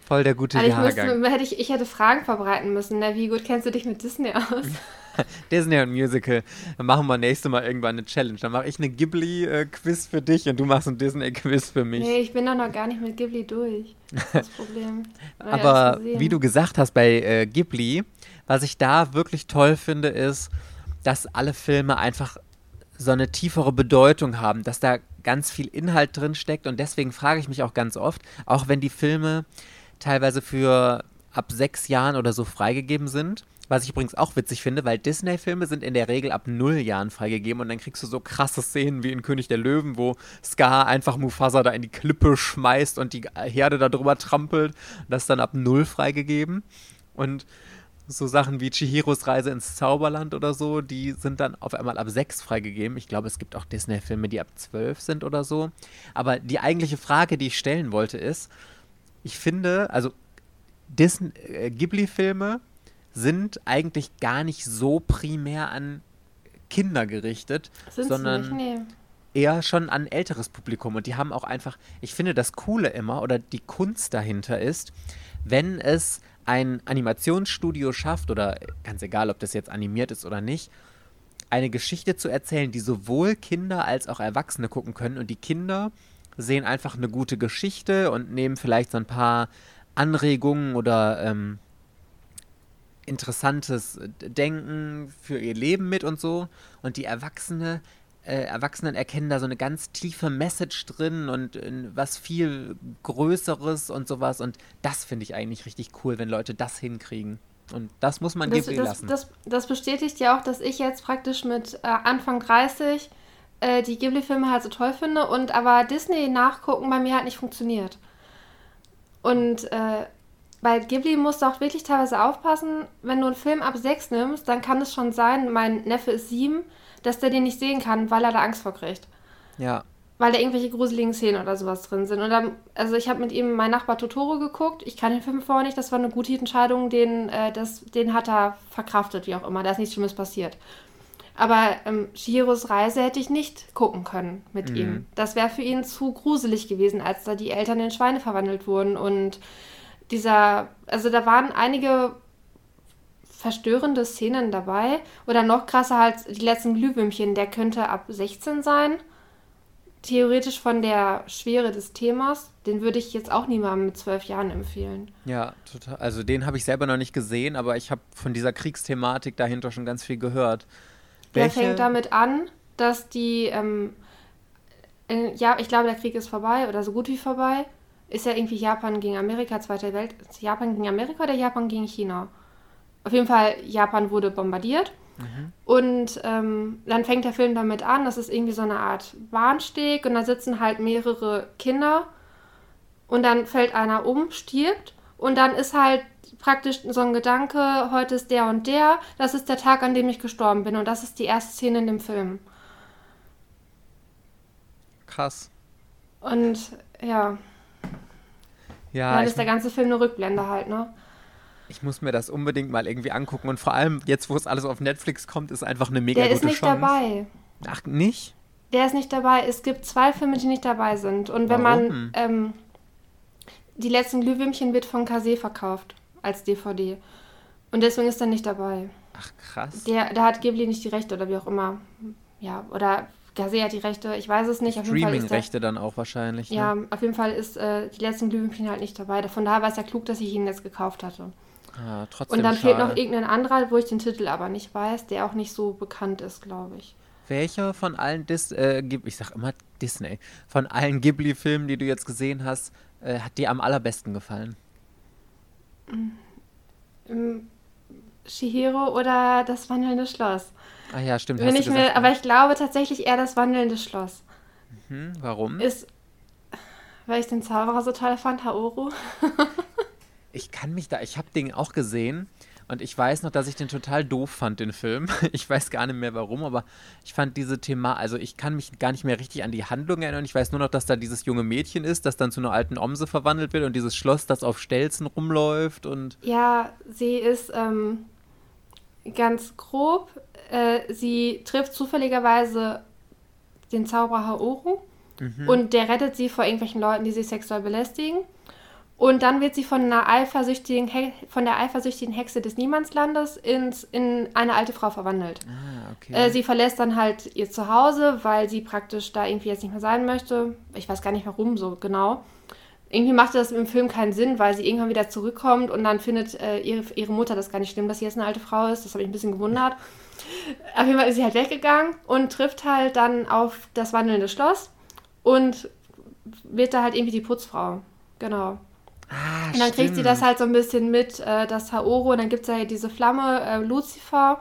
[SPEAKER 1] Voll der gute
[SPEAKER 2] also
[SPEAKER 1] ich Jahrgang.
[SPEAKER 2] Müsste, hätte ich, ich hätte Fragen vorbereiten müssen. Ne? Wie gut kennst du dich mit Disney aus? (laughs) (laughs)
[SPEAKER 1] Disney und Musical. Dann machen wir nächste Mal irgendwann eine Challenge. Dann mache ich eine Ghibli-Quiz für dich und du machst ein Disney-Quiz für mich.
[SPEAKER 2] Nee, ich bin doch noch gar nicht mit Ghibli durch. Das Problem. (laughs)
[SPEAKER 1] Aber wie du gesagt hast bei äh, Ghibli, was ich da wirklich toll finde, ist, dass alle Filme einfach so eine tiefere Bedeutung haben, dass da ganz viel Inhalt drin steckt und deswegen frage ich mich auch ganz oft, auch wenn die Filme teilweise für ab sechs Jahren oder so freigegeben sind, was ich übrigens auch witzig finde, weil Disney-Filme sind in der Regel ab null Jahren freigegeben und dann kriegst du so krasse Szenen wie in König der Löwen, wo Scar einfach Mufasa da in die Klippe schmeißt und die Herde da drüber trampelt. Das ist dann ab null freigegeben. Und so Sachen wie Chihiros Reise ins Zauberland oder so, die sind dann auf einmal ab sechs freigegeben. Ich glaube, es gibt auch Disney-Filme, die ab zwölf sind oder so. Aber die eigentliche Frage, die ich stellen wollte, ist, ich finde, also Disney, äh, Ghibli-Filme sind eigentlich gar nicht so primär an Kinder gerichtet, sind sondern nee. eher schon an älteres Publikum. Und die haben auch einfach, ich finde das Coole immer oder die Kunst dahinter ist, wenn es ein Animationsstudio schafft, oder ganz egal, ob das jetzt animiert ist oder nicht, eine Geschichte zu erzählen, die sowohl Kinder als auch Erwachsene gucken können. Und die Kinder sehen einfach eine gute Geschichte und nehmen vielleicht so ein paar Anregungen oder ähm, interessantes Denken für ihr Leben mit und so. Und die Erwachsene, äh, Erwachsenen erkennen da so eine ganz tiefe Message drin und was viel Größeres und sowas. Und das finde ich eigentlich richtig cool, wenn Leute das hinkriegen. Und das muss man
[SPEAKER 2] das, das,
[SPEAKER 1] lassen.
[SPEAKER 2] Das, das, bestätigt ja auch, dass ich jetzt praktisch mit äh, Anfang 30 äh, die Ghibli-Filme halt so toll finde und aber Disney nachgucken bei mir halt nicht funktioniert. Und äh, bei Ghibli musst du auch wirklich teilweise aufpassen, wenn du einen Film ab 6 nimmst, dann kann es schon sein, mein Neffe ist 7, dass der den nicht sehen kann, weil er da Angst vor kriegt.
[SPEAKER 1] Ja.
[SPEAKER 2] Weil da irgendwelche gruseligen Szenen oder sowas drin sind. Und dann, also ich habe mit ihm mein Nachbar Totoro geguckt. Ich kann den Film vorher nicht, das war eine gute Entscheidung, den, äh, das, den hat er verkraftet, wie auch immer. Da ist nichts Schlimmes passiert. Aber ähm, Shihiros Reise hätte ich nicht gucken können mit mhm. ihm. Das wäre für ihn zu gruselig gewesen, als da die Eltern in Schweine verwandelt wurden. Und dieser, also da waren einige verstörende Szenen dabei. Oder noch krasser halt die letzten Glühwürmchen, der könnte ab 16 sein. Theoretisch von der Schwere des Themas. Den würde ich jetzt auch niemandem mit zwölf Jahren empfehlen.
[SPEAKER 1] Ja, total. Also den habe ich selber noch nicht gesehen, aber ich habe von dieser Kriegsthematik dahinter schon ganz viel gehört.
[SPEAKER 2] Der fängt damit an, dass die, ähm, in, ja, ich glaube, der Krieg ist vorbei oder so gut wie vorbei. Ist ja irgendwie Japan gegen Amerika, Zweite Welt. Japan gegen Amerika oder Japan gegen China? Auf jeden Fall, Japan wurde bombardiert. Mhm. Und ähm, dann fängt der Film damit an, das ist irgendwie so eine Art Bahnsteg und da sitzen halt mehrere Kinder und dann fällt einer um, stirbt und dann ist halt praktisch so ein Gedanke, heute ist der und der, das ist der Tag, an dem ich gestorben bin. Und das ist die erste Szene in dem Film.
[SPEAKER 1] Krass.
[SPEAKER 2] Und ja.
[SPEAKER 1] Ja.
[SPEAKER 2] Dann ist der ganze Film eine Rückblende halt, ne?
[SPEAKER 1] Ich muss mir das unbedingt mal irgendwie angucken. Und vor allem jetzt, wo es alles auf Netflix kommt, ist einfach eine mega der gute Chance. Der ist nicht dabei. Ach, nicht?
[SPEAKER 2] Der ist nicht dabei. Es gibt zwei Filme, die nicht dabei sind. Und wenn Warum? man. Ähm, die letzten Glühwürmchen wird von Kase verkauft als DVD. Und deswegen ist er nicht dabei.
[SPEAKER 1] Ach, krass.
[SPEAKER 2] Der, da hat Ghibli nicht die Rechte oder wie auch immer. Ja, oder Gase hat die Rechte, ich weiß es nicht.
[SPEAKER 1] Streaming-Rechte dann auch wahrscheinlich.
[SPEAKER 2] Ne? Ja, auf jeden Fall ist äh, die letzten Glühwürmchen halt nicht dabei. Von daher war es ja klug, dass ich ihn jetzt gekauft hatte.
[SPEAKER 1] Ah, trotzdem
[SPEAKER 2] Und dann
[SPEAKER 1] schade.
[SPEAKER 2] fehlt noch irgendein anderer, wo ich den Titel aber nicht weiß, der auch nicht so bekannt ist, glaube ich.
[SPEAKER 1] Welcher von allen Dis äh, ich sag immer Disney, von allen Ghibli-Filmen, die du jetzt gesehen hast, äh, hat dir am allerbesten gefallen?
[SPEAKER 2] Ähm, Shihiro oder das wandelnde Schloss.
[SPEAKER 1] Ah ja, stimmt.
[SPEAKER 2] Wenn ich mir, aber ich glaube tatsächlich eher das wandelnde Schloss.
[SPEAKER 1] Mhm, warum?
[SPEAKER 2] Ist, weil ich den Zauberer so toll fand, Haoru. (laughs)
[SPEAKER 1] ich kann mich da, ich habe den auch gesehen und ich weiß noch, dass ich den total doof fand, den Film. (laughs) Ich weiß gar nicht mehr warum, aber ich fand diese Thema, also ich kann mich gar nicht mehr richtig an die Handlung erinnern. Ich weiß nur noch, dass da dieses junge Mädchen ist, das dann zu einer alten Omse verwandelt wird und dieses Schloss, das auf Stelzen rumläuft und.
[SPEAKER 2] Ja, sie ist ähm, ganz grob. Äh, sie trifft zufälligerweise den Zauberer Haoru mhm. und der rettet sie vor irgendwelchen Leuten, die sie sexuell belästigen. Und dann wird sie von, einer eifersüchtigen von der eifersüchtigen Hexe des Niemandslandes ins, in eine alte Frau verwandelt.
[SPEAKER 1] Ah, okay.
[SPEAKER 2] Äh, sie verlässt dann halt ihr Zuhause, weil sie praktisch da irgendwie jetzt nicht mehr sein möchte. Ich weiß gar nicht warum so genau. Irgendwie machte das im Film keinen Sinn, weil sie irgendwann wieder zurückkommt und dann findet äh, ihre, ihre Mutter das gar nicht schlimm, dass sie jetzt eine alte Frau ist. Das habe ich ein bisschen gewundert. (laughs) Auf jeden Fall ist sie halt weggegangen und trifft halt dann auf das wandelnde Schloss und wird da halt irgendwie die Putzfrau. Genau.
[SPEAKER 1] Ah,
[SPEAKER 2] und dann
[SPEAKER 1] stimmt.
[SPEAKER 2] kriegt sie das halt so ein bisschen mit, äh, das Haoro, und dann gibt es ja diese Flamme, äh, Lucifer,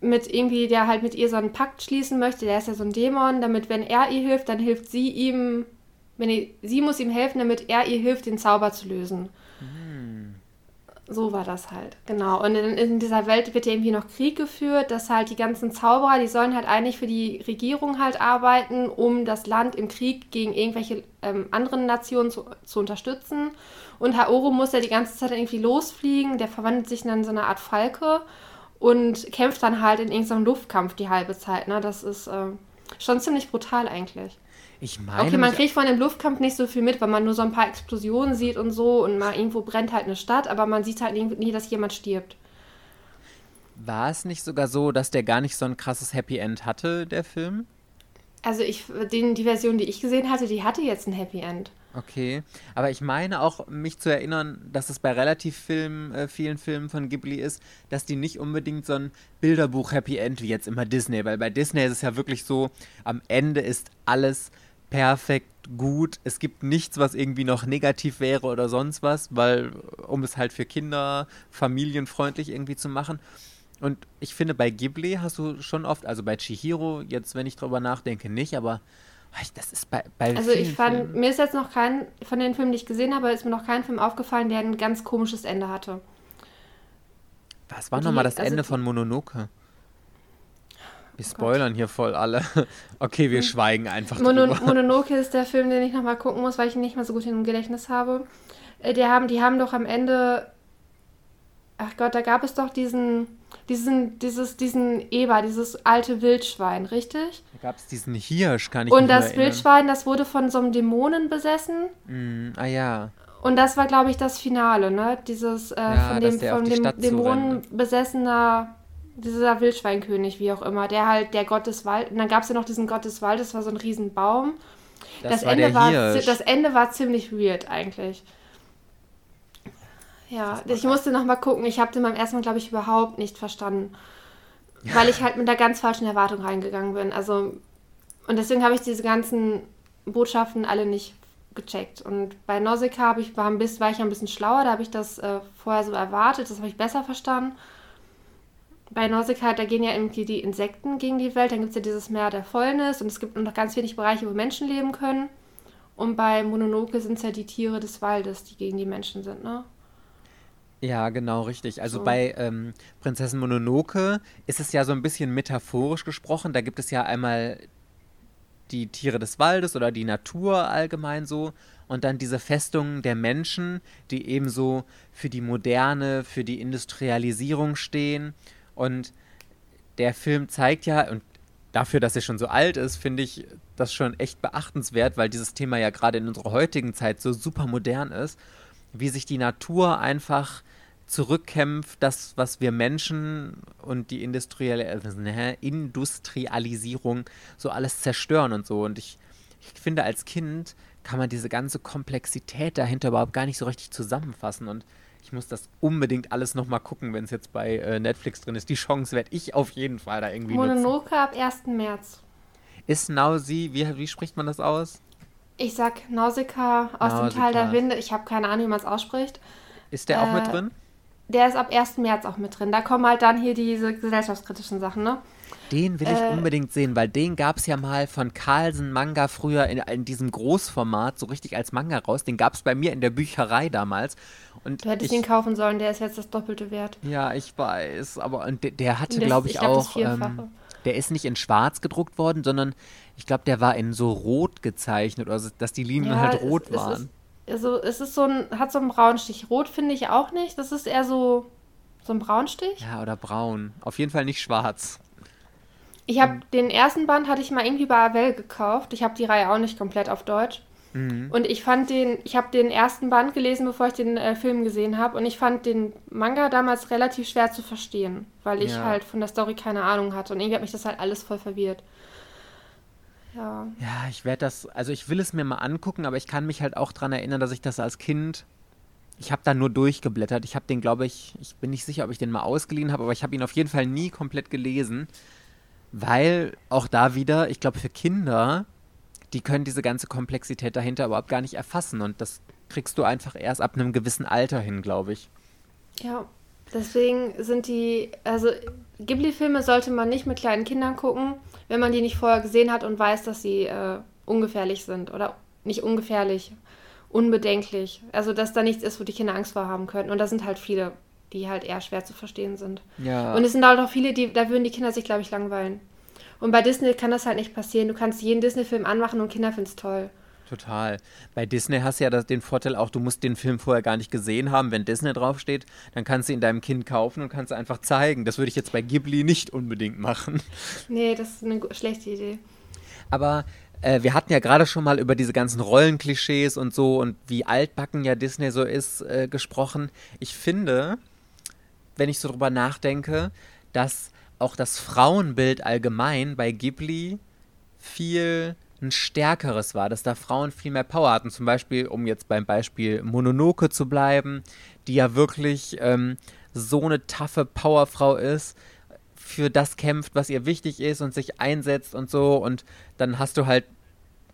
[SPEAKER 2] mit irgendwie, der halt mit ihr so einen Pakt schließen möchte, der ist ja so ein Dämon, damit wenn er ihr hilft, dann hilft sie ihm, wenn die, sie muss ihm helfen, damit er ihr hilft, den Zauber zu lösen. So war das halt, genau. Und in, in, dieser Welt wird ja irgendwie noch Krieg geführt, dass halt die ganzen Zauberer, die sollen halt eigentlich für die Regierung halt arbeiten, um das Land im Krieg gegen irgendwelche ähm, anderen Nationen zu, zu unterstützen. Und Haoru muss ja die ganze Zeit irgendwie losfliegen, der verwandelt sich dann in so eine Art Falke und kämpft dann halt in irgendeinem Luftkampf die halbe Zeit. Ne? Das ist äh, schon ziemlich brutal eigentlich.
[SPEAKER 1] Ich meine.
[SPEAKER 2] Okay, man kriegt von dem Luftkampf nicht so viel mit, weil man nur so ein paar Explosionen sieht und so und mal irgendwo brennt halt eine Stadt, aber man sieht halt nie, dass jemand stirbt.
[SPEAKER 1] War es nicht sogar so, dass der gar nicht so ein krasses Happy End hatte, der Film?
[SPEAKER 2] Also ich, den, die Version, die ich gesehen hatte, die hatte jetzt ein Happy End.
[SPEAKER 1] Okay, aber ich meine auch, mich zu erinnern, dass es bei relativ Film, äh, vielen Filmen von Ghibli ist, dass die nicht unbedingt so ein Bilderbuch-Happy End wie jetzt immer Disney, weil bei Disney ist es ja wirklich so, am Ende ist alles perfekt gut. Es gibt nichts, was irgendwie noch negativ wäre oder sonst was, weil, um es halt für Kinder familienfreundlich irgendwie zu machen. Und ich finde, bei Ghibli hast du schon oft, also bei Chihiro, jetzt, wenn ich drüber nachdenke, nicht, aber das ist bei, bei
[SPEAKER 2] Also ich fand, Filmen. mir ist jetzt noch kein, von den Filmen, die ich gesehen habe, ist mir noch kein Film aufgefallen, der ein ganz komisches Ende hatte.
[SPEAKER 1] Was war nochmal das also Ende von Mononoke? Wir oh spoilern Gott. hier voll alle. (laughs) Okay, wir hm. schweigen einfach
[SPEAKER 2] Mono drüber. Mononoke ist der Film, den ich nochmal gucken muss, weil ich ihn nicht mehr so gut im Gedächtnis habe. Äh, die haben, die haben doch am Ende ach Gott, da gab es doch diesen, diesen, dieses, diesen Eber, dieses alte Wildschwein, richtig?
[SPEAKER 1] Da gab es diesen Hirsch, kann ich
[SPEAKER 2] Und das Wildschwein, das wurde von so einem Dämonen besessen.
[SPEAKER 1] Mm, ah ja.
[SPEAKER 2] Und das war, glaube ich, das Finale, ne? Dieses äh, ja, von dem, von dem Dämonen besessener, dieser Wildschweinkönig, wie auch immer, der halt der Gott des Waldes. Und dann gab es ja noch diesen Gott des Waldes, das war so ein Riesenbaum. Das, das Ende war, das Ende war ziemlich weird eigentlich. Ja, ich musste noch mal gucken. Ich habe den beim ersten Mal, glaube ich, überhaupt nicht verstanden. Ja. Weil ich halt mit der ganz falschen Erwartung reingegangen bin. Also, und deswegen habe ich diese ganzen Botschaften alle nicht gecheckt. Und bei Nausicaa ich, war, ein bisschen, war ich ein bisschen schlauer. Da habe ich das äh, vorher so erwartet. Das habe ich besser verstanden. Bei Nausicaa, da gehen ja irgendwie die Insekten gegen die Welt. Dann gibt es ja dieses Meer der Fäulnis. Und es gibt noch ganz wenig Bereiche, wo Menschen leben können. Und bei Mononoke sind es ja die Tiere des Waldes, die gegen die Menschen sind, ne?
[SPEAKER 1] Ja, genau, richtig. Also so. bei ähm, Prinzessin Mononoke ist es ja so ein bisschen metaphorisch gesprochen. Da gibt es ja einmal die Tiere des Waldes oder die Natur allgemein so und dann diese Festungen der Menschen, die ebenso für die Moderne, für die Industrialisierung stehen. Und der Film zeigt ja, und dafür, dass er schon so alt ist, finde ich das schon echt beachtenswert, weil dieses Thema ja gerade in unserer heutigen Zeit so super modern ist, wie sich die Natur einfach zurückkämpft, das, was wir Menschen und die industrielle, äh, Industrialisierung so alles zerstören und so. Und ich, ich finde, als Kind kann man diese ganze Komplexität dahinter überhaupt gar nicht so richtig zusammenfassen. Und ich muss das unbedingt alles nochmal gucken, wenn es jetzt bei äh, Netflix drin ist. Die Chance werde ich auf jeden Fall da irgendwie
[SPEAKER 2] Mononoke nutzen. ab 1. März.
[SPEAKER 1] Ist Nausi, wie, wie spricht man das aus?
[SPEAKER 2] Ich sag Nausicaa aus Nausicaa. dem Tal der Winde. Ich habe keine Ahnung, wie man es ausspricht.
[SPEAKER 1] Ist der äh, auch mit äh, drin?
[SPEAKER 2] Der ist ab 1. März auch mit drin. Da kommen halt dann hier diese gesellschaftskritischen Sachen, ne?
[SPEAKER 1] Den will ich äh, unbedingt sehen, weil den gab es ja mal von Carlsen Manga früher in, in, diesem Großformat, so richtig als Manga raus. Den gab es bei mir in der Bücherei damals. Und
[SPEAKER 2] du hättest
[SPEAKER 1] ich,
[SPEAKER 2] ihn kaufen sollen, der ist jetzt das Doppelte wert.
[SPEAKER 1] Ja, ich weiß, aber und der, der hatte, glaube ich, ich glaub, auch. Ähm, der ist nicht in schwarz gedruckt worden, sondern ich glaube, der war in so rot gezeichnet, also dass die Linien ja, halt rot es, waren. Es ist,
[SPEAKER 2] also es ist so ein, hat so einen Braunstich. Rot finde ich auch nicht. Das ist eher so, so ein Braunstich.
[SPEAKER 1] Ja, oder braun. Auf jeden Fall nicht schwarz.
[SPEAKER 2] Ich habe den ersten Band hatte ich mal irgendwie bei Avell gekauft. Ich habe die Reihe auch nicht komplett auf Deutsch. Mhm. Und ich fand den, ich habe den ersten Band gelesen, bevor ich den äh, Film gesehen habe. Und ich fand den Manga damals relativ schwer zu verstehen, weil ich ja. halt von der Story keine Ahnung hatte. Und irgendwie hat mich das halt alles voll verwirrt. Ja.
[SPEAKER 1] Ja, ich werde das, also ich will es mir mal angucken, aber ich kann mich halt auch daran erinnern, dass ich das als Kind, ich habe da nur durchgeblättert. Ich habe den, glaube ich, ich bin nicht sicher, ob ich den mal ausgeliehen habe, aber ich habe ihn auf jeden Fall nie komplett gelesen, weil auch da wieder, ich glaube, für Kinder, die können diese ganze Komplexität dahinter überhaupt gar nicht erfassen und das kriegst du einfach erst ab einem gewissen Alter hin, glaube ich.
[SPEAKER 2] Ja, deswegen sind die, also Ghibli-Filme sollte man nicht mit kleinen Kindern gucken wenn man die nicht vorher gesehen hat und weiß, dass sie äh, ungefährlich sind oder nicht ungefährlich, unbedenklich. Also, dass da nichts ist, wo die Kinder Angst vor haben könnten. Und da sind halt viele, die halt eher schwer zu verstehen sind.
[SPEAKER 1] Ja.
[SPEAKER 2] Und es sind halt auch viele, die, da würden die Kinder sich, glaube ich, langweilen. Und bei Disney kann das halt nicht passieren. Du kannst jeden Disney-Film anmachen und Kinder finden es toll.
[SPEAKER 1] Total. Bei Disney hast du ja das, den Vorteil auch, du musst den Film vorher gar nicht gesehen haben. Wenn Disney draufsteht, dann kannst du ihn deinem Kind kaufen und kannst einfach zeigen. Das würde ich jetzt bei Ghibli nicht unbedingt machen.
[SPEAKER 2] Nee, das ist eine schlechte Idee.
[SPEAKER 1] Aber äh, wir hatten ja gerade schon mal über diese ganzen Rollenklischees und so und wie altbacken ja Disney so ist äh, gesprochen. Ich finde, wenn ich so drüber nachdenke, dass auch das Frauenbild allgemein bei Ghibli viel ein stärkeres war, dass da Frauen viel mehr Power hatten. Zum Beispiel, um jetzt beim Beispiel Mononoke zu bleiben, die ja wirklich ähm, so eine taffe Powerfrau ist, für das kämpft, was ihr wichtig ist und sich einsetzt und so. Und dann hast du halt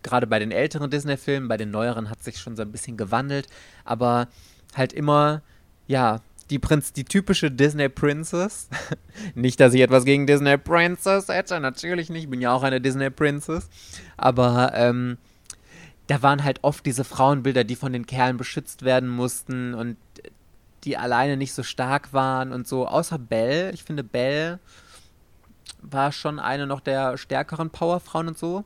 [SPEAKER 1] gerade bei den älteren Disney-Filmen, bei den neueren hat sich schon so ein bisschen gewandelt, aber halt immer, ja, die Prinz, die typische Disney Princess. (laughs) nicht, dass ich etwas gegen Disney Princess hätte, natürlich nicht, ich bin ja auch eine Disney Princess. Aber ähm, da waren halt oft diese Frauenbilder, die von den Kerlen beschützt werden mussten und die alleine nicht so stark waren und so. Außer Belle. Ich finde, Belle war schon eine noch der stärkeren Powerfrauen und so.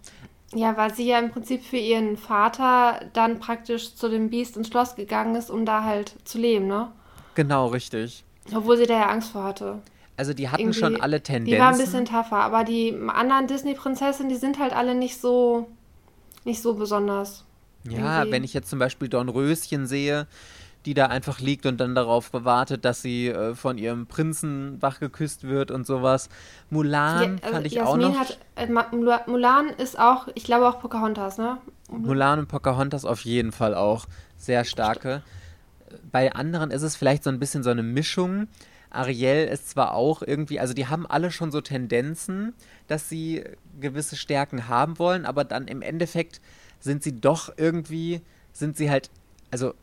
[SPEAKER 2] Ja, weil sie ja im Prinzip für ihren Vater dann praktisch zu dem Biest ins Schloss gegangen ist, um da halt zu leben, ne?
[SPEAKER 1] Genau, richtig.
[SPEAKER 2] Obwohl sie da ja Angst vor hatte.
[SPEAKER 1] Also die hatten Irgendwie, schon alle Tendenzen.
[SPEAKER 2] Die waren ein bisschen tougher, aber die anderen Disney-Prinzessinnen, die sind halt alle nicht so, nicht so besonders.
[SPEAKER 1] Ja, Irgendwie. wenn ich jetzt zum Beispiel Dornröschen sehe, die da einfach liegt und dann darauf wartet, dass sie äh, von ihrem Prinzen wachgeküsst wird und sowas. Mulan ja, also fand ich Jasmin auch noch. Hat,
[SPEAKER 2] äh, Mulan ist auch, ich glaube auch Pocahontas, ne?
[SPEAKER 1] Mulan und Pocahontas auf jeden Fall auch sehr starke. Bei anderen ist es vielleicht so ein bisschen so eine Mischung. Ariel ist zwar auch irgendwie, also die haben alle schon so Tendenzen, dass sie gewisse Stärken haben wollen, aber dann im Endeffekt sind sie doch irgendwie, sind sie halt, also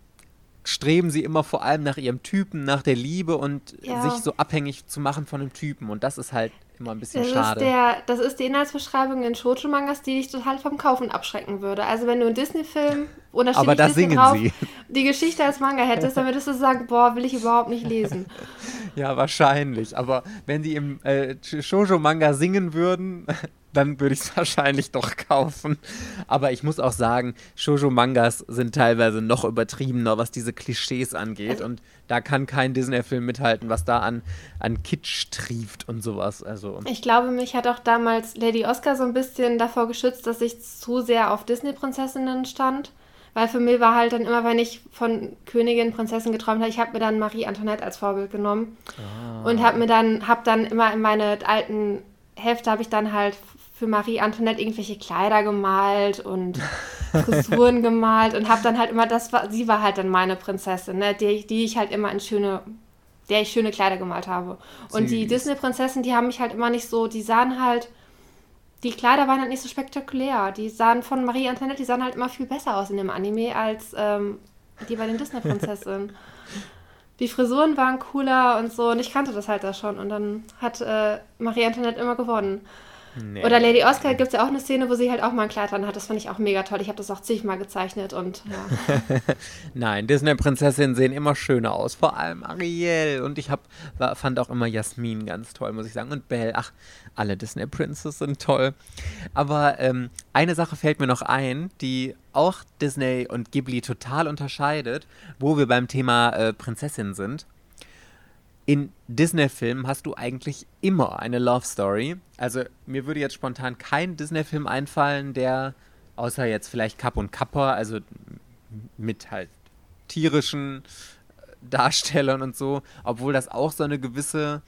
[SPEAKER 1] streben sie immer vor allem nach ihrem Typen, nach der Liebe und ja. sich so abhängig zu machen von dem Typen. Und das ist halt immer ein bisschen
[SPEAKER 2] das
[SPEAKER 1] schade.
[SPEAKER 2] Ist der, das ist die Inhaltsbeschreibung in Shoujo-Mangas, die dich total vom Kaufen abschrecken würde. Also wenn du einen Disney-Film
[SPEAKER 1] oder Aber da singen drauf, sie.
[SPEAKER 2] die Geschichte als Manga hättest, dann würdest du sagen, boah, will ich überhaupt nicht lesen. (laughs)
[SPEAKER 1] ja, wahrscheinlich. Aber wenn sie im äh, Shoujo-Manga singen würden, dann würde ich es (laughs) wahrscheinlich doch kaufen. Aber ich muss auch sagen, Shoujo-Mangas sind teilweise noch übertriebener, was diese Klischees angeht. Und da kann kein Disney-Film mithalten, was da an, an Kitsch trieft und sowas. Also.
[SPEAKER 2] Ich glaube, mich hat auch damals Lady Oscar so ein bisschen davor geschützt, dass ich zu sehr auf Disney-Prinzessinnen stand. Weil für mich war halt dann immer, wenn ich von Königin, Prinzessin geträumt habe, ich habe mir dann Marie Antoinette als Vorbild genommen. Ah. Und habe mir dann, habe dann immer in meine alten Hefte, habe ich dann halt für Marie Antoinette irgendwelche Kleider gemalt und Frisuren (laughs) gemalt und habe dann halt immer, das war, sie war halt dann meine Prinzessin, ne, die, die ich halt immer in schöne, der ich schöne Kleider gemalt habe. Und Süß. die Disney-Prinzessin, die haben mich halt immer nicht so, die sahen halt, die Kleider waren halt nicht so spektakulär. Die sahen von Marie Antoinette, die sahen halt immer viel besser aus in dem Anime als ähm, die bei den Disney-Prinzessinnen. (laughs) die Frisuren waren cooler und so und ich kannte das halt da schon und dann hat äh, Marie Antoinette immer gewonnen. Nee. Oder Lady Oscar gibt es ja auch eine Szene, wo sie halt auch mal ein Kleid dran hat. Das fand ich auch mega toll. Ich habe das auch zigmal gezeichnet und ja. (laughs)
[SPEAKER 1] Nein, Disney-Prinzessinnen sehen immer schöner aus. Vor allem Ariel. Und ich hab, war, fand auch immer Jasmin ganz toll, muss ich sagen. Und Belle. Ach, alle Disney-Prinzesses sind toll. Aber ähm, eine Sache fällt mir noch ein, die auch Disney und Ghibli total unterscheidet, wo wir beim Thema äh, Prinzessin sind in Disney-Filmen hast du eigentlich immer eine Love Story. Also mir würde jetzt spontan kein Disney-Film einfallen, der, außer jetzt vielleicht Kapp und Kappa, also mit halt tierischen Darstellern und so, obwohl das auch so eine gewisse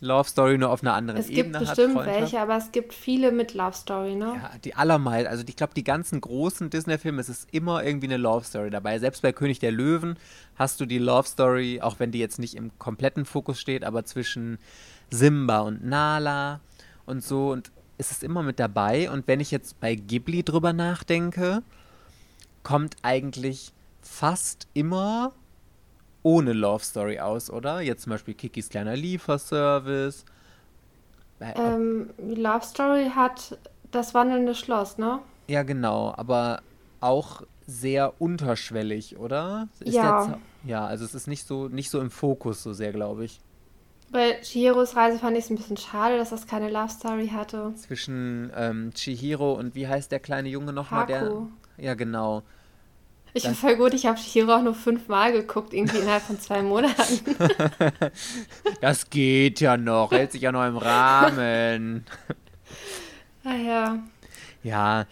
[SPEAKER 1] Love Story nur auf einer anderen Ebene
[SPEAKER 2] hat. Es gibt bestimmt welche, aber es gibt viele mit Love Story, ne?
[SPEAKER 1] Ja, die allermeisten. Also ich glaube, die ganzen großen Disney-Filme, es ist immer irgendwie eine Love Story dabei. Selbst bei König der Löwen hast du die Love Story, auch wenn die jetzt nicht im kompletten Fokus steht, aber zwischen Simba und Nala und so. Und es ist immer mit dabei. Und wenn ich jetzt bei Ghibli drüber nachdenke, kommt eigentlich fast immer ohne Love Story aus, oder? Jetzt zum Beispiel Kikis kleiner Lieferservice.
[SPEAKER 2] Äh, ähm, Love Story hat das wandelnde Schloss, ne?
[SPEAKER 1] Ja, genau, aber auch sehr unterschwellig, oder?
[SPEAKER 2] Ist ja.
[SPEAKER 1] Jetzt, ja, also es ist nicht so, nicht so im Fokus so sehr, glaube ich.
[SPEAKER 2] Bei Chihiros Reise fand ich es ein bisschen schade, dass das keine Love Story hatte.
[SPEAKER 1] Zwischen ähm, Chihiro und wie heißt der kleine Junge nochmal? Der. Ja, genau.
[SPEAKER 2] Ich bin voll gut, ich habe Shiro auch nur fünfmal geguckt, irgendwie innerhalb von zwei Monaten. (laughs)
[SPEAKER 1] das geht ja noch, hält sich ja noch im Rahmen.
[SPEAKER 2] Ah ja.
[SPEAKER 1] Ja,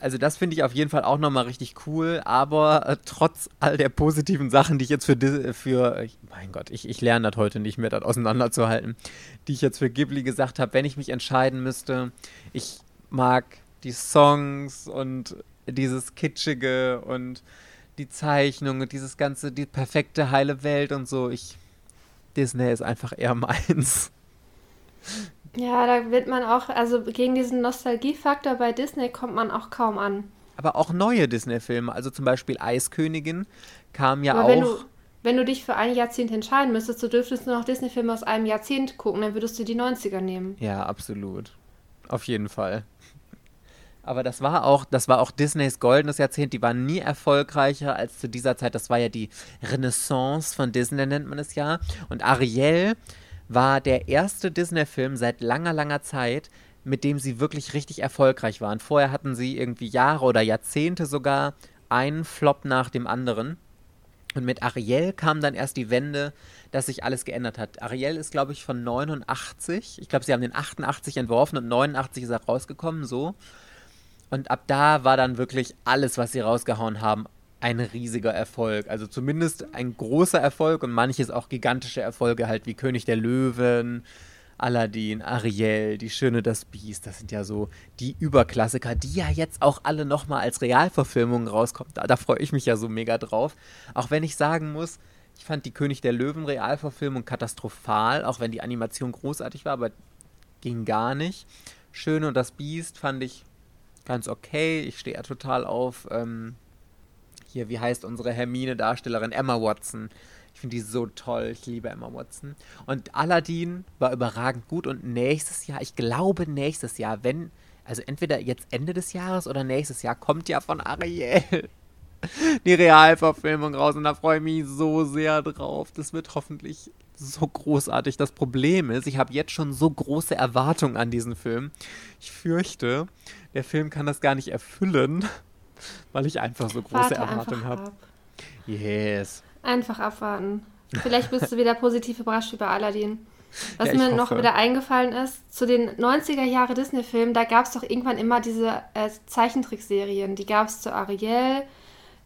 [SPEAKER 1] also das finde ich auf jeden Fall auch nochmal richtig cool, aber äh, trotz all der positiven Sachen, die ich jetzt für, für mein Gott, ich, ich lerne das heute nicht mehr, das auseinanderzuhalten, die ich jetzt für Ghibli gesagt habe, wenn ich mich entscheiden müsste, ich mag die Songs und dieses Kitschige und die Zeichnung und dieses ganze, die perfekte heile Welt und so, ich, Disney ist einfach eher (laughs) meins.
[SPEAKER 2] Ja, da wird man auch, also gegen diesen Nostalgiefaktor bei Disney kommt man auch kaum an.
[SPEAKER 1] Aber auch neue Disney-Filme, also zum Beispiel Eiskönigin, kam ja
[SPEAKER 2] Aber
[SPEAKER 1] auch.
[SPEAKER 2] Wenn du, wenn du dich für ein Jahrzehnt entscheiden müsstest, du dürftest nur noch Disney-Filme aus einem Jahrzehnt gucken, dann würdest du die 90er nehmen.
[SPEAKER 1] Ja, absolut. Auf jeden Fall. Aber das war auch, das war auch Disneys goldenes Jahrzehnt. Die waren nie erfolgreicher als zu dieser Zeit. Das war ja die Renaissance von Disney, nennt man es ja. Und Ariel war der erste Disney-Film seit langer, langer Zeit, mit dem sie wirklich richtig erfolgreich waren. Vorher hatten sie irgendwie Jahre oder Jahrzehnte sogar einen Flop nach dem anderen. Und mit Ariel kam dann erst die Wende, dass sich alles geändert hat. Ariel ist, glaube ich, von 89. Ich glaube, sie haben den 88 entworfen und 89 ist er rausgekommen, so. Und ab da war dann wirklich alles, was sie rausgehauen haben, ein riesiger Erfolg. Also zumindest ein großer Erfolg und manches auch gigantische Erfolge, halt wie König der Löwen, Aladdin, Ariel, Die Schöne, das Biest. Das sind ja so die Überklassiker, die ja jetzt auch alle nochmal als Realverfilmungen rauskommen. Da, da freue ich mich ja so mega drauf. Auch wenn ich sagen muss, ich fand die König der Löwen Realverfilmung katastrophal, auch wenn die Animation großartig war, aber ging gar nicht. Schöne und das Biest fand ich ganz okay. Ich stehe ja total auf ähm, hier, wie heißt unsere Hermine-Darstellerin Emma Watson. Ich finde die so toll. Ich liebe Emma Watson. Und Aladdin war überragend gut. Und nächstes Jahr, ich glaube nächstes Jahr, wenn, also entweder jetzt Ende des Jahres oder nächstes Jahr, kommt ja von Ariel (laughs) die Realverfilmung raus. Und da freue ich mich so sehr drauf. Das wird hoffentlich so großartig. Das Problem ist, ich habe jetzt schon so große Erwartungen an diesen Film. Ich fürchte, der Film kann das gar nicht erfüllen (laughs) weil ich einfach so große Warte Erwartungen habe. Yes.
[SPEAKER 2] Einfach abwarten. Vielleicht bist du wieder (laughs) positiv überrascht über Aladdin. Was ja, mir hoffe. noch wieder eingefallen ist, zu den 90er Jahre Disney-Filmen, da gab es doch irgendwann immer diese äh, Zeichentrickserien. Die gab es zu Ariel,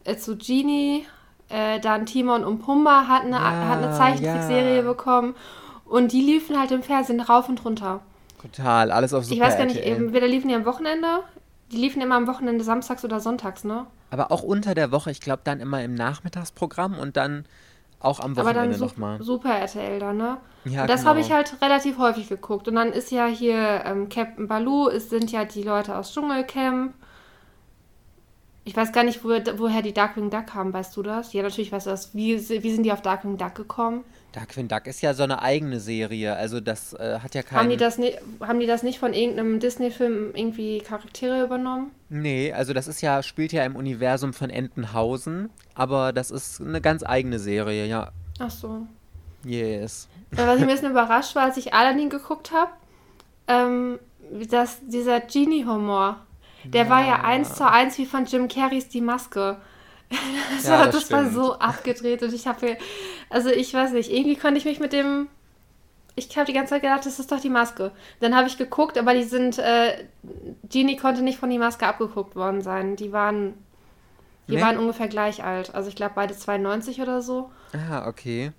[SPEAKER 2] äh, zu Genie, äh, dann Timon und Pumba hat eine, ja, hat eine Zeichentrickserie ja. bekommen. Und die liefen halt im Fernsehen rauf und runter.
[SPEAKER 1] Total, alles auf Super
[SPEAKER 2] Ich weiß gar nicht, entweder liefen die am Wochenende die liefen immer am Wochenende samstags oder sonntags, ne?
[SPEAKER 1] Aber auch unter der Woche, ich glaube dann immer im Nachmittagsprogramm und dann auch am Wochenende nochmal.
[SPEAKER 2] Super RTL da, ne? Ja, und das genau. habe ich halt relativ häufig geguckt. Und dann ist ja hier ähm, Captain Baloo, es sind ja die Leute aus Dschungelcamp. Ich weiß gar nicht, wo, woher die Darkwing Duck haben, weißt du das? Ja, natürlich weißt du das. Wie, wie sind die auf Darkwing Duck gekommen?
[SPEAKER 1] Darkwing Duck ist ja so eine eigene Serie, also das äh, hat ja keinen... Haben
[SPEAKER 2] die, das nicht, haben die das nicht von irgendeinem Disney-Film irgendwie Charaktere übernommen?
[SPEAKER 1] Nee, also das ist ja, spielt ja im Universum von Entenhausen, aber das ist eine ganz eigene Serie, ja.
[SPEAKER 2] Ach so.
[SPEAKER 1] Yes.
[SPEAKER 2] Was ich ein bisschen überrascht war, als ich Aladdin geguckt habe, ähm, dass dieser Genie-Humor, der ja. war ja eins zu eins wie von Jim Carreys Die Maske. (laughs) das, ja, war, das, das war so abgedreht und ich habe, also ich weiß nicht, irgendwie konnte ich mich mit dem, ich habe die ganze Zeit gedacht, das ist doch die Maske. Dann habe ich geguckt, aber die sind, äh, Genie konnte nicht von die Maske abgeguckt worden sein. Die waren, die nee. waren ungefähr gleich alt. Also ich glaube beide 92 oder so.
[SPEAKER 1] Ah, okay.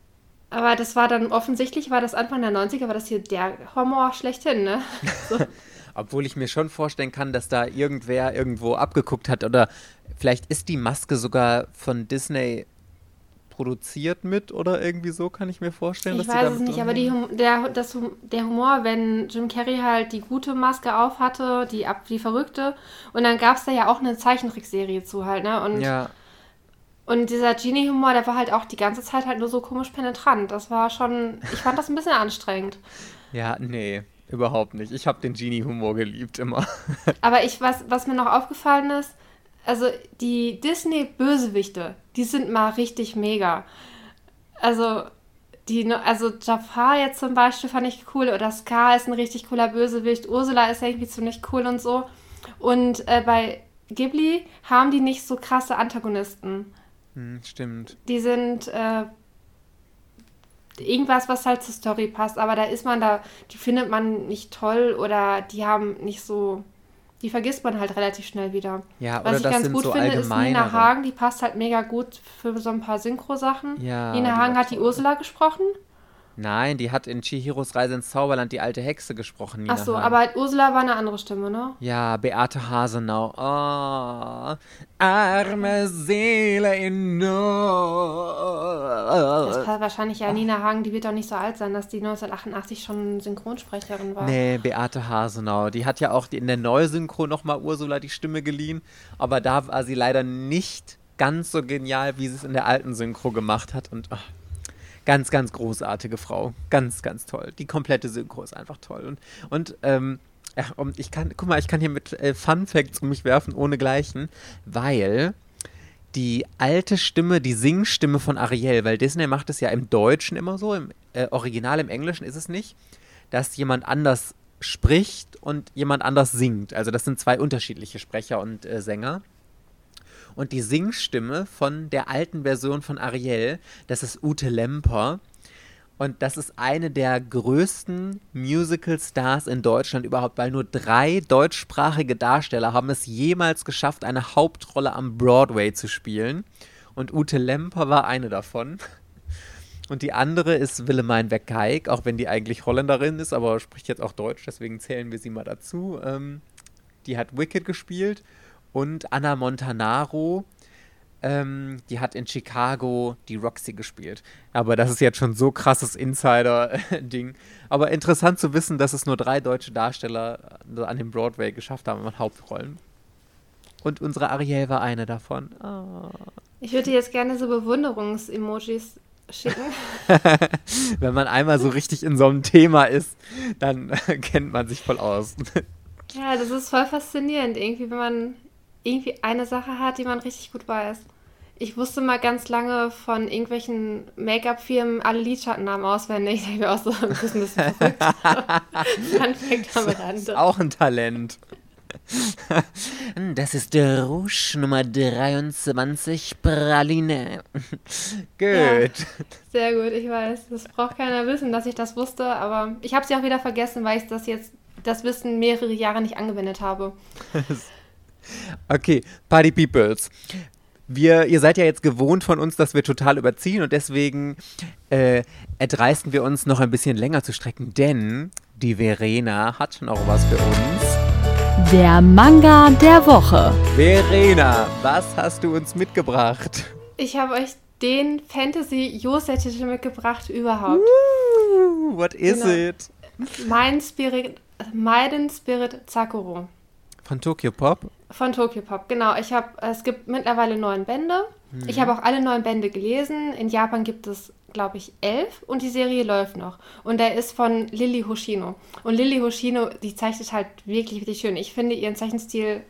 [SPEAKER 2] Aber das war dann offensichtlich, war das Anfang der 90er, war das hier der Humor schlechthin, ne? (laughs) So.
[SPEAKER 1] Obwohl ich mir schon vorstellen kann, dass da irgendwer irgendwo abgeguckt hat oder vielleicht ist die Maske sogar von Disney produziert mit oder irgendwie so, kann ich mir vorstellen.
[SPEAKER 2] Ich weiß es nicht, aber die, der, das, der Humor, wenn Jim Carrey halt die gute Maske auf hatte, die, die verrückte, und dann gab es da ja auch eine Zeichentrickserie zu halt, ne? Und,
[SPEAKER 1] ja.
[SPEAKER 2] Und dieser Genie-Humor, der war halt auch die ganze Zeit halt nur so komisch penetrant. Das war schon, ich fand das ein bisschen anstrengend. (laughs)
[SPEAKER 1] Ja, nee. Überhaupt nicht. Ich habe den Genie-Humor geliebt immer. (laughs)
[SPEAKER 2] Aber ich, was, was mir noch aufgefallen ist, also die Disney-Bösewichte, die sind mal richtig mega. Also, die, also Jafar jetzt zum Beispiel fand ich cool, oder Scar ist ein richtig cooler Bösewicht, Ursula ist irgendwie ziemlich cool und so. Und äh, bei Ghibli haben die nicht so krasse Antagonisten.
[SPEAKER 1] Hm, stimmt.
[SPEAKER 2] Die sind äh, irgendwas, was halt zur Story passt, aber da ist man da, die findet man nicht toll oder die haben nicht so, die vergisst man halt relativ schnell wieder.
[SPEAKER 1] Ja, Was ich ganz gut so finde, ist
[SPEAKER 2] Nina Hagen, die passt halt mega gut für so ein paar Synchro-Sachen. Ja, Nina Hagen hat die Ursula gesprochen.
[SPEAKER 1] Nein, die hat in Chihiros Reise ins Zauberland die alte Hexe gesprochen.
[SPEAKER 2] Nina Ach so, Hahn. aber Ursula war eine andere Stimme, ne?
[SPEAKER 1] Ja, Beate Hasenau. Oh, arme Seele in Not.
[SPEAKER 2] Das passt wahrscheinlich ja Nina Hagen, die wird doch nicht so alt sein, dass die 1988 schon Synchronsprecherin war.
[SPEAKER 1] Nee, Beate Hasenau. Die hat ja auch in der Neusynchro nochmal Ursula die Stimme geliehen, aber da war sie leider nicht ganz so genial, wie sie es in der alten Synchro gemacht hat und... Oh. Ganz, ganz großartige Frau. Ganz, ganz toll. Die komplette Synchro ist einfach toll. Und, und ähm, ich kann, guck mal, ich kann hier mit äh, Fun Facts um mich werfen, ohne Gleichen, weil die alte Stimme, die Singstimme von Ariel, weil Disney macht es ja im Deutschen immer so, im äh, Original im Englischen ist es nicht, dass jemand anders spricht und jemand anders singt. Also das sind zwei unterschiedliche Sprecher und äh, Sänger. Und die Singstimme von der alten Version von Ariel, das ist Ute Lemper. Und das ist eine der größten Musical-Stars in Deutschland überhaupt, weil nur drei deutschsprachige Darsteller haben es jemals geschafft, eine Hauptrolle am Broadway zu spielen. Und Ute Lemper war eine davon. Und die andere ist Willemijn Verkeijk, auch wenn die eigentlich Holländerin ist, aber spricht jetzt auch Deutsch, deswegen zählen wir sie mal dazu. Ähm, die hat Wicked gespielt und Anna Montanaro, ähm, die hat in Chicago die Roxy gespielt. Aber das ist jetzt schon so krasses Insider-Ding. Aber interessant zu wissen, dass es nur drei deutsche Darsteller an dem Broadway geschafft haben in Hauptrollen. Und unsere Ariel war eine davon. Oh.
[SPEAKER 2] Ich würde jetzt gerne so Bewunderungs-Emojis schicken. (laughs)
[SPEAKER 1] Wenn man einmal so richtig in so einem Thema ist, dann (laughs) kennt man sich voll aus.
[SPEAKER 2] Ja, das ist voll faszinierend, irgendwie, wenn man irgendwie eine Sache hat, die man richtig gut weiß. Ich wusste mal ganz lange von irgendwelchen Make-up-Firmen alle Lidschattennamen auswendig. (laughs) Ich war auch so ein bisschen, (laughs) verrückt.
[SPEAKER 1] Dann fängt. Das ist auch ein Talent. Das ist der Rouge Nummer 23 Praline.
[SPEAKER 2] gut. Ja, sehr gut, ich weiß. Das braucht keiner wissen, dass ich das wusste, aber ich habe sie auch wieder vergessen, weil ich das jetzt, das Wissen mehrere Jahre nicht angewendet habe. (laughs)
[SPEAKER 1] Okay, Party Peoples. Wir, ihr seid ja jetzt gewohnt von uns, dass wir total überziehen und deswegen äh, erdreisten wir uns noch ein bisschen länger zu strecken, denn die Verena hat noch was für uns.
[SPEAKER 3] Der Manga der Woche.
[SPEAKER 1] Verena, was hast du uns mitgebracht?
[SPEAKER 2] Ich habe euch den Fantasy-Josei-Titel mitgebracht überhaupt.
[SPEAKER 1] Woo, what is genau. it?
[SPEAKER 2] Mein Spirit, Maiden Spirit Sakuro.
[SPEAKER 1] Von Tokyo Pop?
[SPEAKER 2] Von Tokyo Pop, genau. Ich habe, es gibt mittlerweile neun Bände. Mhm. Ich habe auch alle neun Bände gelesen. In Japan gibt es, glaube ich, elf und die Serie läuft noch. Und der ist von Lily Hoshino. Und Lily Hoshino, die zeichnet halt wirklich, wirklich schön. Ich finde ihren Zeichenstil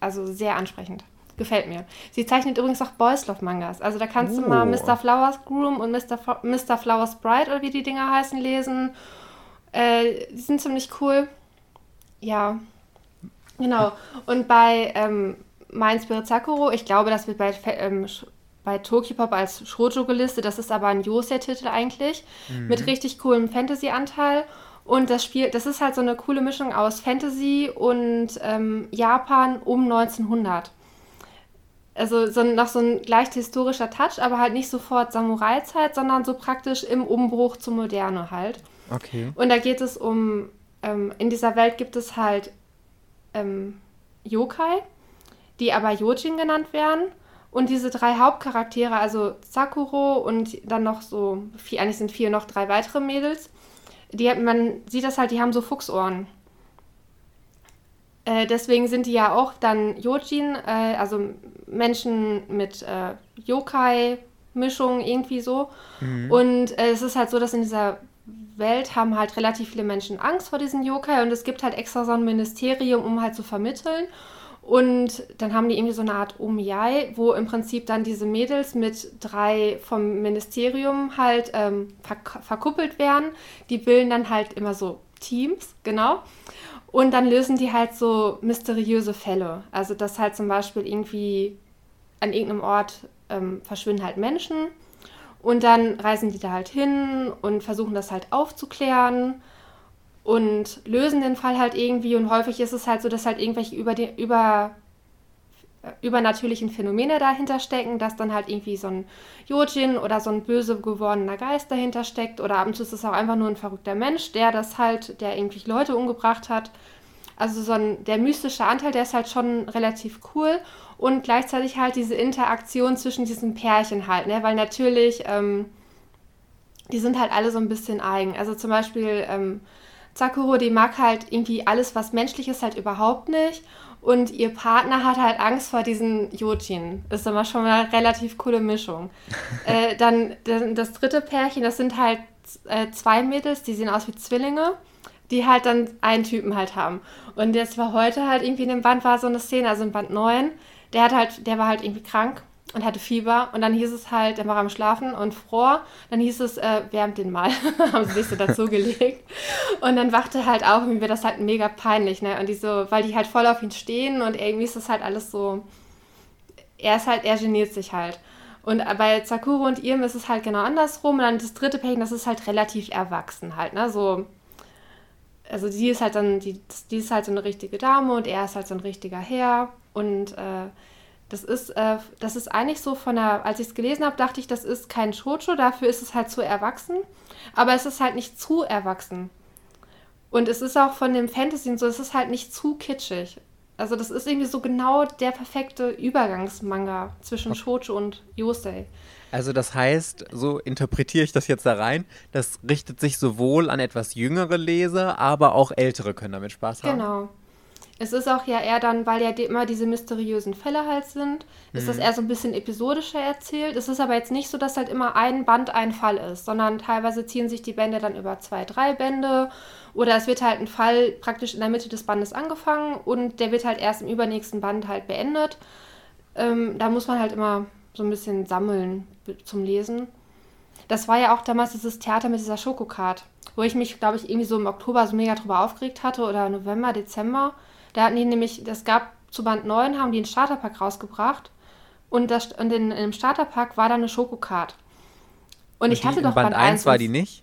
[SPEAKER 2] also sehr ansprechend. Gefällt mir. Sie zeichnet übrigens auch Boys Love Mangas. Also da kannst oh. du mal Mr. Flowers Groom und Mr. F Mr. Flowers Bride oder wie die Dinger heißen lesen. Äh, die sind ziemlich cool. Ja, Genau. Und bei ähm, Mein Spirit Sakuro, ich glaube, das wird bei, ähm, bei Pop als Shoujo gelistet. Das ist aber ein Yosei-Titel eigentlich. Mhm. Mit richtig coolem Fantasy-Anteil. Und das Spiel, das ist halt so eine coole Mischung aus Fantasy und ähm, Japan um 1900. Also so, noch so ein leicht historischer Touch, aber halt nicht sofort Samurai-Zeit, sondern so praktisch im Umbruch zur Moderne halt.
[SPEAKER 1] Okay.
[SPEAKER 2] Und da geht es um, ähm, in dieser Welt gibt es halt ähm, Yokai, die aber Yojin genannt werden. Und diese drei Hauptcharaktere, also Sakuro und dann noch so, vier, eigentlich sind vier noch drei weitere Mädels, die, man sieht das halt, die haben so Fuchsohren. Äh, deswegen sind die ja auch dann Yojin, äh, also Menschen mit äh, Yokai-Mischung irgendwie so. Mhm. Und äh, es ist halt so, dass in dieser Welt haben halt relativ viele Menschen Angst vor diesen Yokai und es gibt halt extra so ein Ministerium, um halt zu vermitteln. Und dann haben die irgendwie so eine Art Omiai, wo im Prinzip dann diese Mädels mit drei vom Ministerium halt ähm, verk verkuppelt werden. Die bilden dann halt immer so Teams, genau. Und dann lösen die halt so mysteriöse Fälle. Also dass halt zum Beispiel irgendwie an irgendeinem Ort ähm, verschwinden halt Menschen und dann reisen die da halt hin und versuchen das halt aufzuklären. und lösen den Fall halt irgendwie. Und häufig ist es halt so, dass halt irgendwelche über, die, über übernatürlichen Phänomene dahinter stecken, dass dann halt irgendwie so ein Jojin oder so ein böse gewordener Geist dahinter steckt oder ab und zu ist es auch einfach nur ein verrückter Mensch, der das halt, der irgendwie Leute umgebracht hat. Also so ein, der mystische Anteil, der ist halt schon relativ cool und gleichzeitig halt diese Interaktion zwischen diesen Pärchen halt, ne? weil natürlich, ähm, die sind halt alle so ein bisschen eigen. Also zum Beispiel ähm, Sakuro, die mag halt irgendwie alles, was menschlich ist, halt überhaupt nicht und ihr Partner hat halt Angst vor diesen Jojin. Ist immer schon mal eine relativ coole Mischung. (laughs) äh, dann, dann, das dritte Pärchen, das sind halt äh, zwei Mädels, die sehen aus wie Zwillinge, die halt dann einen Typen halt haben. Und jetzt war heute halt irgendwie in dem Band war so eine Szene, also in Band 9, der hat halt, der war halt irgendwie krank und hatte Fieber und dann hieß es halt, er war am Schlafen und froh. Dann hieß es, äh, wärmt den mal. (laughs) haben sie sich so dazugelegt. Und dann wachte halt auf und mir das halt mega peinlich, ne? Und die so, weil die halt voll auf ihn stehen und irgendwie ist das halt alles so, er ist halt, er geniert sich halt. Und bei Sakuro und ihm ist es halt genau andersrum. Und dann das dritte Pärchen, das ist halt relativ erwachsen halt, ne? So, also die ist halt dann, die, die ist halt so eine richtige Dame und er ist halt so ein richtiger Herr. Und äh, das ist, äh, das ist eigentlich so von der, als ich es gelesen habe, dachte ich, das ist kein Shoujo, dafür ist es halt zu erwachsen. Aber es ist halt nicht zu erwachsen. Und es ist auch von dem Fantasy und so, es ist halt nicht zu kitschig. Also das ist irgendwie so genau der perfekte Übergangsmanga zwischen Shoujo und Yosei.
[SPEAKER 1] Also das heißt, so interpretiere ich das jetzt da rein, das richtet sich sowohl an etwas jüngere Leser, aber auch ältere können damit Spaß haben.
[SPEAKER 2] Genau. Es ist auch ja eher dann, weil ja immer diese mysteriösen Fälle halt sind, ist mhm. das eher so ein bisschen episodischer erzählt. Es ist aber jetzt nicht so, dass halt immer ein Band ein Fall ist, sondern teilweise ziehen sich die Bände dann über zwei, drei Bände oder es wird halt ein Fall praktisch in der Mitte des Bandes angefangen und der wird halt erst im übernächsten Band halt beendet. Ähm, da muss man halt immer so ein bisschen sammeln zum Lesen. Das war ja auch damals dieses Theater mit dieser Schokocard, wo ich mich, glaube ich, irgendwie so im Oktober so mega drüber aufgeregt hatte oder November, Dezember da hatten die nämlich, das gab zu Band 9, haben die einen Starterpack rausgebracht. Und, das, und in, in dem Starterpack war da eine Schokocard. Und, und ich hatte doch
[SPEAKER 1] Band, Band 1 war die nicht?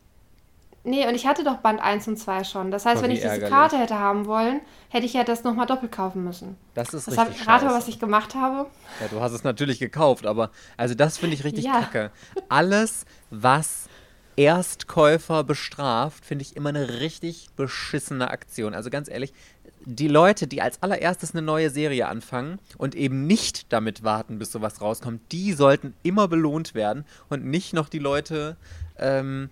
[SPEAKER 2] Nee, und ich hatte doch Band 1 und 2 schon. Das heißt, oh, wenn ich ärgerlich. diese Karte hätte haben wollen, hätte ich ja das nochmal doppelt kaufen müssen.
[SPEAKER 1] Das ist
[SPEAKER 2] das
[SPEAKER 1] richtig
[SPEAKER 2] Rate mal, was ich gemacht habe.
[SPEAKER 1] Ja, du hast es natürlich gekauft, aber also das finde ich richtig ja. kacke. Alles, was Erstkäufer bestraft, finde ich immer eine richtig beschissene Aktion. Also ganz ehrlich, die Leute, die als allererstes eine neue Serie anfangen und eben nicht damit warten, bis sowas rauskommt, die sollten immer belohnt werden und nicht noch die Leute, ähm,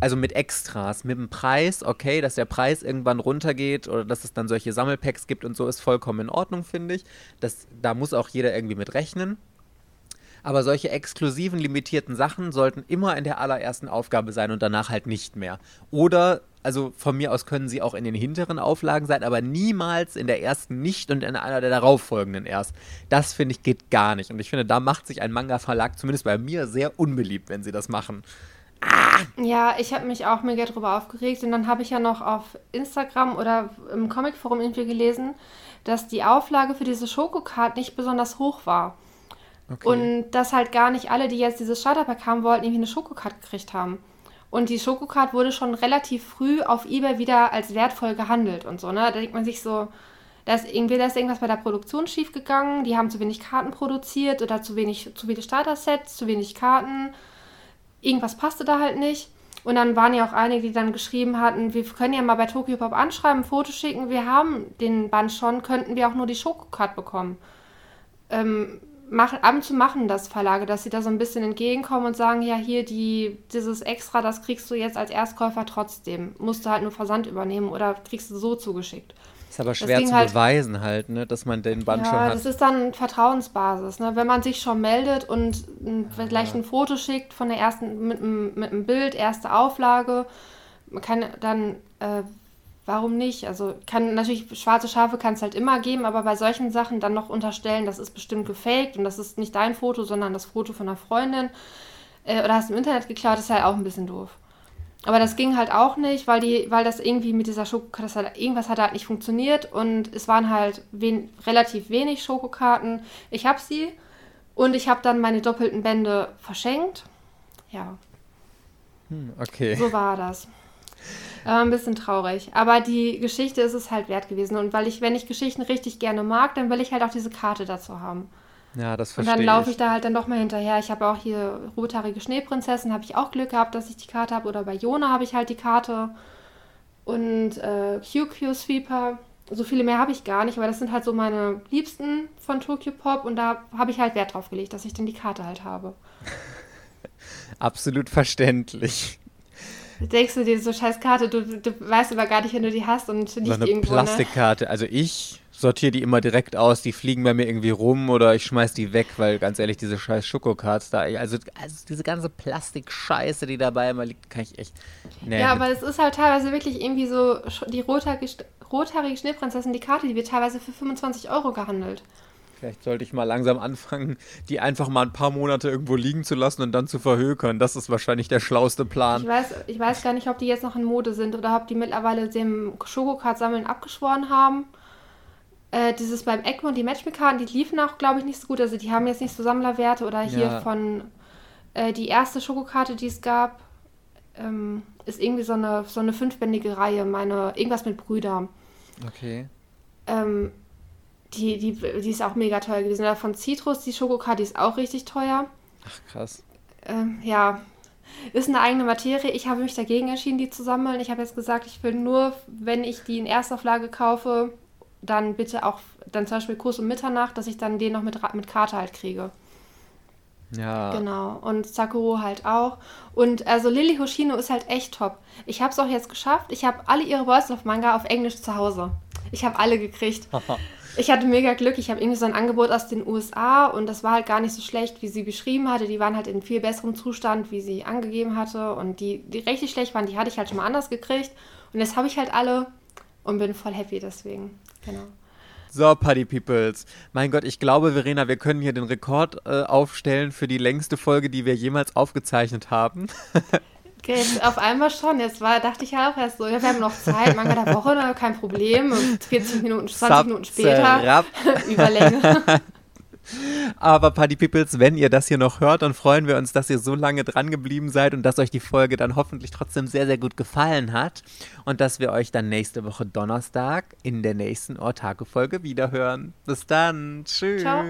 [SPEAKER 1] also mit Extras, mit dem Preis, okay, dass der Preis irgendwann runtergeht oder dass es dann solche Sammelpacks gibt und so, ist vollkommen in Ordnung, finde ich. Das, da muss auch jeder irgendwie mit rechnen. Aber solche exklusiven, limitierten Sachen sollten immer in der allerersten Aufgabe sein und danach halt nicht mehr. Oder also von mir aus können sie auch in den hinteren Auflagen sein, aber niemals in der ersten nicht und in einer der darauffolgenden erst. Das finde ich geht gar nicht. Und ich finde, da macht sich ein Manga-Verlag zumindest bei mir sehr unbeliebt, wenn sie das machen.
[SPEAKER 2] Ah! Ja, ich habe mich auch mega drüber aufgeregt und dann habe ich ja noch auf Instagram oder im Comicforum irgendwie gelesen, dass die Auflage für diese Schokocard nicht besonders hoch war. Okay. Und dass halt gar nicht alle, die jetzt dieses Starterpack haben wollten, irgendwie eine Schokocard gekriegt haben. Und die Schokocard wurde schon relativ früh auf Ebay wieder als wertvoll gehandelt und so, ne? Da denkt man sich so, da ist irgendwie da ist irgendwas bei der Produktion schiefgegangen, die haben zu wenig Karten produziert oder zu wenig, zu viele Starter-Sets, zu wenig Karten. Irgendwas passte da halt nicht. Und dann waren ja auch einige, die dann geschrieben hatten, wir können ja mal bei Tokyo Pop anschreiben, ein Foto schicken, wir haben den Band schon, könnten wir auch nur die Schokocard bekommen. Ähm, machen, ab und zu machen das Verlage, dass sie da so ein bisschen entgegenkommen und sagen, ja, hier die, dieses Extra, das kriegst du jetzt als Erstkäufer trotzdem. Musst du halt nur Versand übernehmen oder kriegst du so zugeschickt.
[SPEAKER 1] Ist aber schwer zu halt, beweisen halt, ne, dass man den Band ja, schon hat. Ja,
[SPEAKER 2] das ist dann Vertrauensbasis, ne? Wenn man sich schon meldet und vielleicht ein Foto schickt von der ersten, mit, mit einem Bild, erste Auflage, man kann dann äh, warum nicht? Also kann natürlich schwarze Schafe kann es halt immer geben, aber bei solchen Sachen dann noch unterstellen, das ist bestimmt gefaked und das ist nicht dein Foto, sondern das Foto von einer Freundin äh, oder hast du im Internet geklaut, ist halt auch ein bisschen doof. Aber das ging halt auch nicht, weil die, weil das irgendwie mit dieser Schokokarte, halt, irgendwas hat halt nicht funktioniert und es waren halt wen, relativ wenig Schokokarten. Ich habe sie und ich habe dann meine doppelten Bände verschenkt. Ja.
[SPEAKER 1] Hm, okay.
[SPEAKER 2] So war das. War ein bisschen traurig. Aber die Geschichte ist es halt wert gewesen. Und weil ich, wenn ich Geschichten richtig gerne mag, dann will ich halt auch diese Karte dazu haben.
[SPEAKER 1] Ja, das verstehe
[SPEAKER 2] ich. Und dann laufe ich da halt dann doch mal hinterher. Ich habe auch hier rothaarige Schneeprinzessin, habe ich auch Glück gehabt, dass ich die Karte habe. Oder bei Jona habe ich halt die Karte. Und äh, QQ Sweeper. So viele mehr habe ich gar nicht, aber das sind halt so meine Liebsten von Tokyo Pop. Und da habe ich halt Wert drauf gelegt, dass ich dann die Karte halt habe. (laughs)
[SPEAKER 1] Absolut verständlich.
[SPEAKER 2] Denkst du dir so scheiß Karte, du, du weißt aber gar nicht, wenn du die hast und nicht
[SPEAKER 1] irgendwo. Eine Plastikkarte. Ne? Also ich sortiere die immer direkt aus, die fliegen bei mir irgendwie rum oder ich schmeiß die weg, weil ganz ehrlich, diese scheiß Schokokarts da, also, also diese ganze Plastikscheiße, die dabei immer liegt, kann ich echt.
[SPEAKER 2] Nee, ja, aber es ist halt teilweise wirklich irgendwie so die rothaarige, rothaarige Schneeprinzessin, die Karte, die wird teilweise für 25 Euro gehandelt.
[SPEAKER 1] Vielleicht sollte ich mal langsam anfangen, die einfach mal ein paar Monate irgendwo liegen zu lassen und dann zu verhökern. Das ist wahrscheinlich der schlauste Plan.
[SPEAKER 2] Ich weiß, ich weiß gar nicht, ob die jetzt noch in Mode sind oder ob die mittlerweile dem Schokokart-Sammeln abgeschworen haben. Äh, dieses beim Egmont, die Matchmaker, die liefen auch, glaube ich, nicht so gut. Also die haben jetzt nicht so Sammlerwerte oder hier ja. von äh, die erste Schokokarte, die es gab, ähm, ist irgendwie so eine, so eine fünfbändige Reihe, meine, irgendwas mit Brüdern.
[SPEAKER 1] Okay.
[SPEAKER 2] Ähm, die, die, die ist auch mega teuer gewesen. Oder von Citrus, die Schokokarte, die ist auch richtig teuer.
[SPEAKER 1] Ach, krass.
[SPEAKER 2] Ähm, ja, ist eine eigene Materie. Ich habe mich dagegen entschieden, die zu sammeln. Ich habe jetzt gesagt, ich will nur, wenn ich die in Erstauflage kaufe, dann bitte auch, dann zum Beispiel Kurs um Mitternacht, dass ich dann den noch mit, mit Karte halt kriege.
[SPEAKER 1] Ja.
[SPEAKER 2] Genau. Und Sakuro halt auch. Und also Lily Hoshino ist halt echt top. Ich habe es auch jetzt geschafft. Ich habe alle ihre Voice of Manga auf Englisch zu Hause. Ich habe alle gekriegt. (laughs) Ich hatte mega Glück. Ich habe irgendwie so ein Angebot aus den USA und das war halt gar nicht so schlecht, wie sie beschrieben hatte. Die waren halt in viel besserem Zustand, wie sie angegeben hatte. Und die, die richtig schlecht waren, die hatte ich halt schon mal anders gekriegt. Und jetzt habe ich halt alle und bin voll happy deswegen. Genau.
[SPEAKER 1] So, Party Peoples. Mein Gott, ich glaube, Verena, wir können hier den Rekord äh, aufstellen für die längste Folge, die wir jemals aufgezeichnet haben. (laughs)
[SPEAKER 2] Okay, auf einmal schon. Jetzt war, dachte ich ja auch erst so, ja, wir haben noch Zeit, Manga der Woche, (laughs) kein Problem. Und 40 Minuten, 20 Minuten später, (laughs) Überlänge.
[SPEAKER 1] Aber Party Peoples, wenn ihr das hier noch hört, dann freuen wir uns, dass ihr so lange dran geblieben seid und dass euch die Folge dann hoffentlich trotzdem sehr, sehr gut gefallen hat. Und dass wir euch dann nächste Woche Donnerstag in der nächsten Ortago-Folge wiederhören. Bis dann. Tschüss. Ciao.